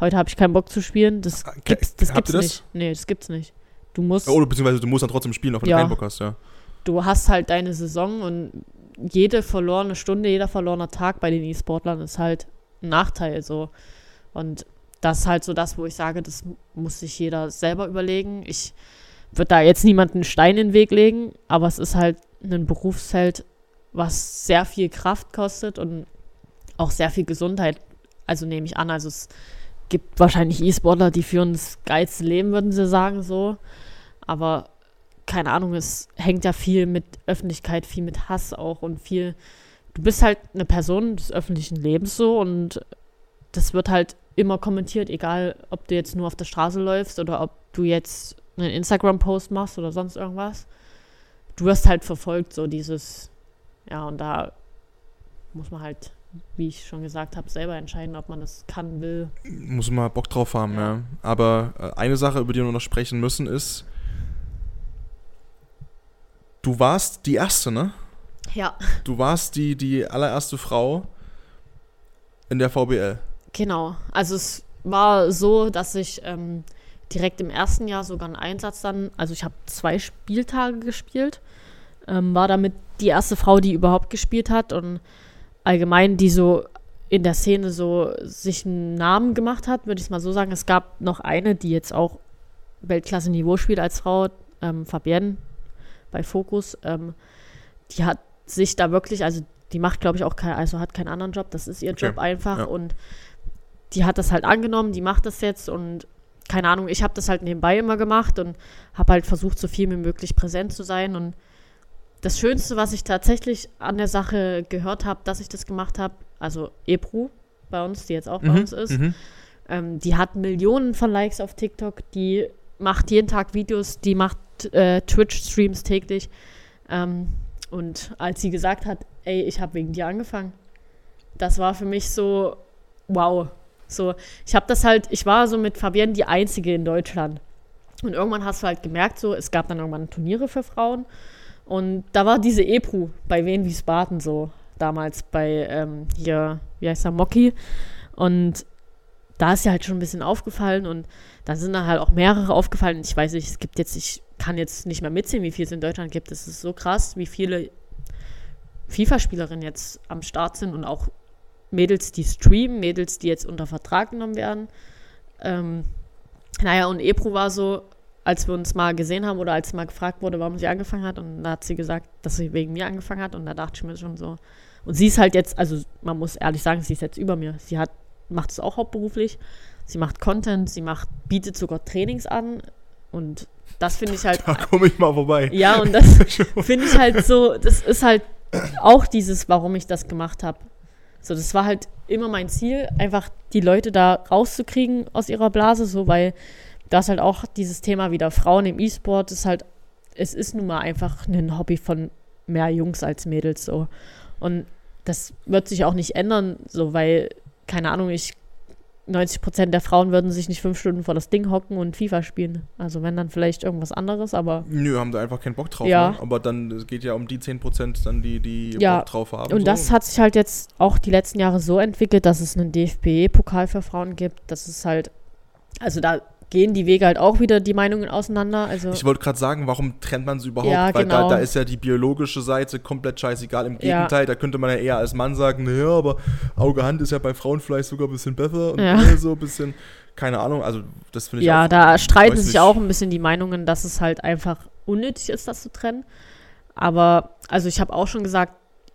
heute habe ich keinen Bock zu spielen. Das ah, gibt's, das gibt's das? nicht. Nee, das gibt's nicht. Du musst. Oder beziehungsweise du musst dann trotzdem spielen, auch wenn ja, du keinen Bock hast, ja. Du hast halt deine Saison und jede verlorene Stunde, jeder verlorene Tag bei den E-Sportlern ist halt ein Nachteil so. Und das ist halt so das, wo ich sage, das muss sich jeder selber überlegen. Ich würde da jetzt niemanden einen Stein in den Weg legen, aber es ist halt ein Berufsfeld, was sehr viel Kraft kostet und auch sehr viel Gesundheit. Also nehme ich an, also es gibt wahrscheinlich E-Sportler, die führen das geilste Leben, würden sie sagen, so. Aber keine Ahnung, es hängt ja viel mit Öffentlichkeit, viel mit Hass auch und viel du bist halt eine Person des öffentlichen Lebens so und das wird halt immer kommentiert, egal ob du jetzt nur auf der Straße läufst oder ob du jetzt einen Instagram-Post machst oder sonst irgendwas. Du wirst halt verfolgt, so dieses, ja, und da muss man halt, wie ich schon gesagt habe, selber entscheiden, ob man das kann, will. Muss man Bock drauf haben, ja. ja. Aber äh, eine Sache, über die wir noch sprechen müssen, ist, du warst die Erste, ne? Ja. Du warst die, die allererste Frau in der VBL. Genau. Also es war so, dass ich ähm, direkt im ersten Jahr sogar einen Einsatz dann, also ich habe zwei Spieltage gespielt, ähm, war damit die erste Frau, die überhaupt gespielt hat und allgemein, die so in der Szene so sich einen Namen gemacht hat, würde ich es mal so sagen. Es gab noch eine, die jetzt auch Weltklasse-Niveau spielt als Frau, ähm, Fabienne bei Focus. Ähm, die hat sich da wirklich, also die macht, glaube ich, auch kein, also hat keinen anderen Job, das ist ihr okay. Job einfach ja. und die hat das halt angenommen, die macht das jetzt und keine Ahnung, ich habe das halt nebenbei immer gemacht und habe halt versucht, so viel wie möglich präsent zu sein und das Schönste, was ich tatsächlich an der Sache gehört habe, dass ich das gemacht habe, also Ebru bei uns, die jetzt auch bei mhm, uns ist, mhm. ähm, die hat Millionen von Likes auf TikTok, die macht jeden Tag Videos, die macht äh, Twitch-Streams täglich. Ähm, und als sie gesagt hat, ey, ich habe wegen dir angefangen, das war für mich so, wow. So, ich habe das halt, ich war so mit Fabienne die Einzige in Deutschland. Und irgendwann hast du halt gemerkt, so, es gab dann irgendwann Turniere für Frauen. Und da war diese Epru bei Wien Wiesbaden so, damals bei ähm, hier, wie heißt er, Mocky. Und da ist ja halt schon ein bisschen aufgefallen und da sind dann halt auch mehrere aufgefallen. Ich weiß nicht, es gibt jetzt, ich kann jetzt nicht mehr mitzählen, wie viel es in Deutschland gibt. Es ist so krass, wie viele FIFA-Spielerinnen jetzt am Start sind und auch Mädels, die streamen, Mädels, die jetzt unter Vertrag genommen werden. Ähm, naja, und Ebro war so, als wir uns mal gesehen haben oder als mal gefragt wurde, warum sie angefangen hat, und da hat sie gesagt, dass sie wegen mir angefangen hat, und da dachte ich mir schon so. Und sie ist halt jetzt, also man muss ehrlich sagen, sie ist jetzt über mir. Sie hat, macht es auch hauptberuflich. Sie macht Content, sie macht, bietet sogar Trainings an. Und das finde ich halt. Da komme ich mal vorbei. Ja, und das finde ich halt so, das ist halt auch dieses, warum ich das gemacht habe. So, das war halt immer mein Ziel, einfach die Leute da rauszukriegen aus ihrer Blase, so, weil da ist halt auch dieses Thema wieder Frauen im E-Sport, ist halt, es ist nun mal einfach ein Hobby von mehr Jungs als Mädels, so. Und das wird sich auch nicht ändern, so, weil, keine Ahnung, ich 90 Prozent der Frauen würden sich nicht fünf Stunden vor das Ding hocken und FIFA spielen. Also wenn dann vielleicht irgendwas anderes, aber. Nö, haben da einfach keinen Bock drauf. Ja. Ne? Aber dann es geht ja um die 10 Prozent, dann die, die ja. Bock drauf haben. Und so. das hat sich halt jetzt auch die letzten Jahre so entwickelt, dass es einen DFB-Pokal für Frauen gibt. Das ist halt, also da gehen die Wege halt auch wieder die Meinungen auseinander. Also ich wollte gerade sagen, warum trennt man sie überhaupt? Ja, Weil genau. da, da, ist ja die biologische Seite komplett scheißegal. Im Gegenteil, ja. da könnte man ja eher als Mann sagen, naja, aber Auge-Hand ist ja bei Frauen vielleicht sogar ein bisschen besser und ja. so ein bisschen, keine Ahnung, also das finde ich Ja, auch, da streiten sich auch ein bisschen die Meinungen, dass es halt einfach unnötig ist, das zu trennen. Aber, also ich habe auch schon gesagt,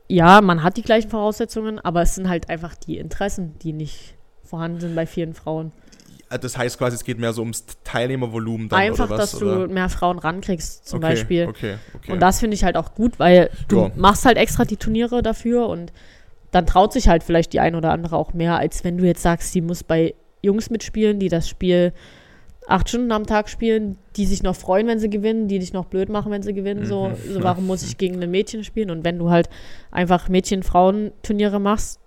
ja, man hat die gleichen Voraussetzungen, aber es sind halt einfach die Interessen, die nicht vorhanden sind bei vielen Frauen. Äh, das heißt quasi, es geht mehr so ums Teilnehmervolumen dann Einfach, oder was, dass oder? du mehr Frauen rankriegst, zum okay, Beispiel. Okay, okay. Und das finde ich halt auch gut, weil du ja. machst halt extra die Turniere dafür und dann traut sich halt vielleicht die ein oder andere auch mehr, als wenn du jetzt sagst, sie muss bei Jungs mitspielen, die das Spiel acht Stunden am Tag spielen, die sich noch freuen, wenn sie gewinnen, die dich noch blöd machen, wenn sie gewinnen. So, mhm. so warum muss ich gegen ein Mädchen spielen? Und wenn du halt einfach Mädchen-Frauen-Turniere machst,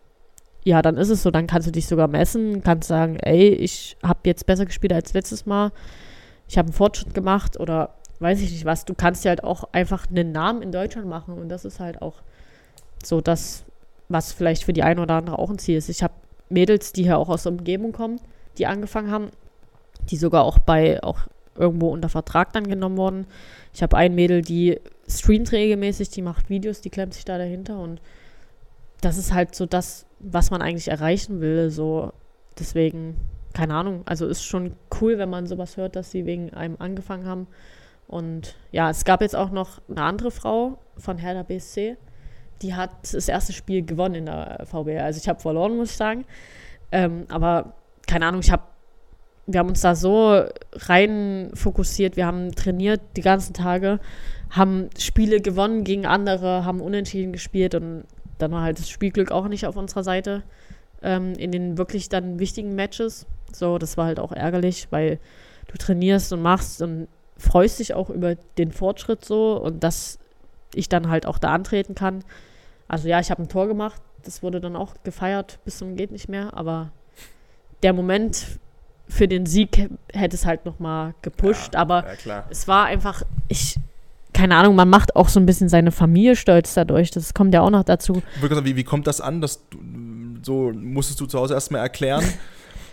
ja, dann ist es so, dann kannst du dich sogar messen, kannst sagen, ey, ich habe jetzt besser gespielt als letztes Mal, ich habe einen Fortschritt gemacht oder weiß ich nicht was. Du kannst ja halt auch einfach einen Namen in Deutschland machen und das ist halt auch so das, was vielleicht für die eine oder andere auch ein Ziel ist. Ich habe Mädels, die hier auch aus der Umgebung kommen, die angefangen haben, die sogar auch bei auch irgendwo unter Vertrag dann genommen wurden. Ich habe ein Mädel, die streamt regelmäßig, die macht Videos, die klemmt sich da dahinter und das ist halt so das, was man eigentlich erreichen will. So, deswegen, keine Ahnung. Also ist schon cool, wenn man sowas hört, dass sie wegen einem angefangen haben. Und ja, es gab jetzt auch noch eine andere Frau von Hertha BSC, die hat das erste Spiel gewonnen in der VBR. Also ich habe verloren, muss ich sagen. Ähm, aber keine Ahnung, ich habe, wir haben uns da so rein fokussiert, wir haben trainiert die ganzen Tage, haben Spiele gewonnen gegen andere, haben unentschieden gespielt und dann war halt das Spielglück auch nicht auf unserer Seite ähm, in den wirklich dann wichtigen Matches. So, das war halt auch ärgerlich, weil du trainierst und machst und freust dich auch über den Fortschritt so und dass ich dann halt auch da antreten kann. Also ja, ich habe ein Tor gemacht, das wurde dann auch gefeiert bis zum geht nicht mehr, aber der Moment für den Sieg hätte es halt noch mal gepusht, Ja, aber ja, es war einfach ich keine Ahnung, man macht auch so ein bisschen seine Familie stolz dadurch. Das kommt ja auch noch dazu. Wie, wie kommt das an, dass du, so musstest du zu Hause erstmal erklären?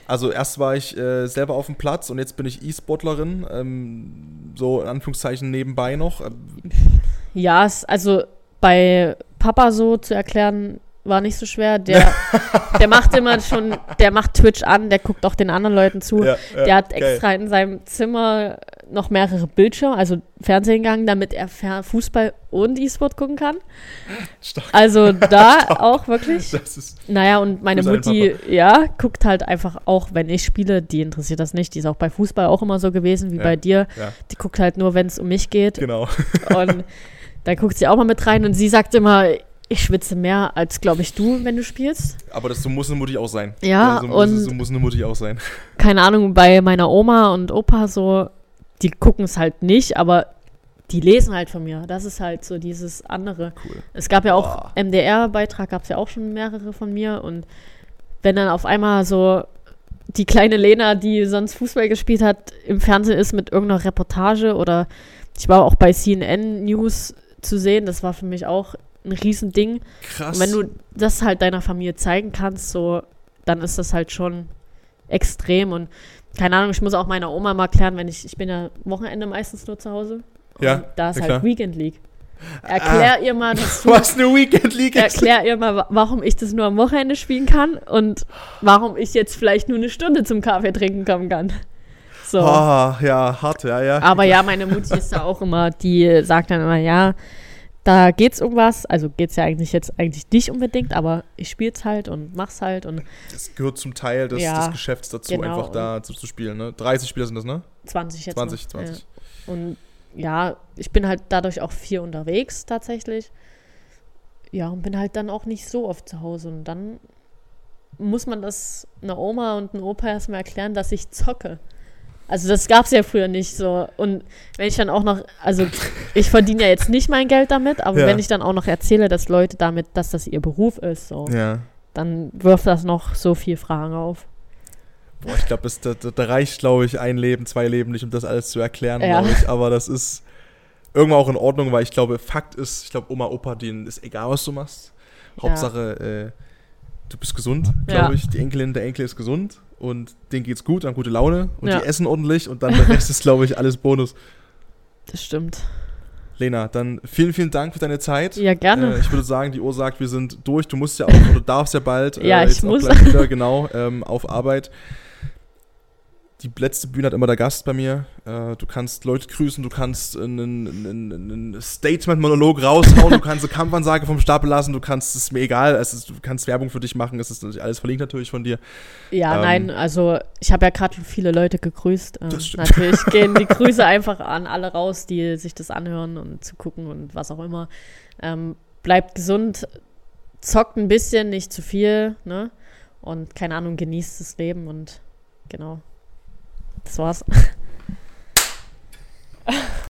Also erst war ich äh, selber auf dem Platz und jetzt bin ich E-Sportlerin, ähm, so in Anführungszeichen nebenbei noch. Ja, es, also bei Papa so zu erklären, war nicht so schwer. Der, der macht immer schon, der macht Twitch an, der guckt auch den anderen Leuten zu. Ja, ja, der hat geil. extra in seinem Zimmer noch mehrere Bildschirme, also Fernsehen gegangen, damit er Fußball und E-Sport gucken kann. Stark. Also da auch wirklich. Naja, und meine Mutti, ja, guckt halt einfach auch, wenn ich spiele, die interessiert das nicht. Die ist auch bei Fußball auch immer so gewesen wie Ja, bei dir. Die guckt halt nur, wenn es um mich geht. genau. Und da guckt sie auch mal mit rein und sie sagt immer, ich schwitze mehr als, glaube ich, du, wenn du spielst. Aber das so muss eine Mutti auch sein. Ja, so, und- muss, so muss eine Mutti auch sein. Keine Ahnung, bei meiner Oma und Opa so, die gucken es halt nicht, aber die lesen halt von mir. Das ist halt so dieses andere. Cool. Es gab ja auch. MDR-Beitrag, gab es ja auch schon mehrere von mir. Und wenn dann auf einmal so die kleine Lena, die sonst Fußball gespielt hat, im Fernsehen ist mit irgendeiner Reportage oder ich war auch bei CNN News zu sehen, das war für mich auch ein Riesending. Krass. Und wenn du das halt deiner Familie zeigen kannst, so, dann ist das halt schon extrem und keine Ahnung, ich muss auch meiner Oma mal klären, wenn ich, ich bin ja Wochenende meistens nur zu Hause. Und Ja, da ist ja halt. Ah. Weekend League. Erklär ihr mal, dass du, Was eine Weekend League ist. erklär ihr mal, wa- warum ich das nur am Wochenende spielen kann und warum ich jetzt vielleicht nur eine Stunde zum Kaffee trinken kommen kann. So. Ah, ja, hart, ja, ja. Aber ja, meine Mutti ist da auch immer, die sagt dann immer, ja, da geht's um was. Also geht's ja eigentlich jetzt eigentlich nicht unbedingt, aber ich spiel's halt und mach's halt und Das gehört zum Teil des, Ja, des Geschäfts dazu, genau. einfach da zu, zu spielen. Ne? 30 Spieler sind das, ne? 20 jetzt 20, noch. 20. Ja. Und ja, ich bin halt dadurch auch viel unterwegs tatsächlich. Ja, und bin halt dann auch nicht so oft zu Hause. Und dann muss man das einer Oma und einem Opa erstmal erklären, dass ich zocke. Also das gab es ja früher nicht so. Und wenn ich dann auch noch, also ich verdiene ja jetzt nicht mein Geld damit, aber Ja. wenn ich dann auch noch erzähle, dass Leute damit, dass das ihr Beruf ist, so, Ja. dann wirft das noch so viel Fragen auf. Boah, ich glaube, da, da, reicht, glaube ich, ein Leben, zwei Leben nicht, um das alles zu erklären, Ja. glaube ich. Aber das ist irgendwann auch in Ordnung, weil ich glaube, Fakt ist, ich glaube, Oma, Opa, denen ist egal, was du machst. Hauptsache, äh, du bist gesund, glaube Ja. ich. Die Enkelin, der Enkel ist gesund und denen geht's gut, haben gute Laune und Ja. die essen ordentlich und dann der Rest ist, glaube ich, alles Bonus. Das stimmt. Lena, dann vielen, vielen Dank für deine Zeit. Ja, gerne. Äh, ich würde sagen, die Uhr sagt, wir sind durch. Du musst ja auch, oder du darfst ja bald. äh, Ja, ich jetzt auch muss. Gleich wieder, genau, ähm, auf Arbeit. Die letzte Bühne hat immer der Gast bei mir. Äh, du kannst Leute grüßen, du kannst einen, Statement-Monolog raushauen, du kannst eine Kampfansage vom Stapel lassen, du kannst, es ist mir egal, es ist, du kannst Werbung für dich machen, es ist alles verlinkt natürlich von dir. Ja, Ähm, nein, also ich habe ja gerade viele Leute gegrüßt. Ähm, Das stimmt. natürlich gehen die Grüße einfach an alle raus, die sich das anhören und zu gucken und was auch immer. Ähm, bleibt gesund, zockt ein bisschen, nicht zu viel, ne? Und keine Ahnung, genießt das Leben und genau. Das war's.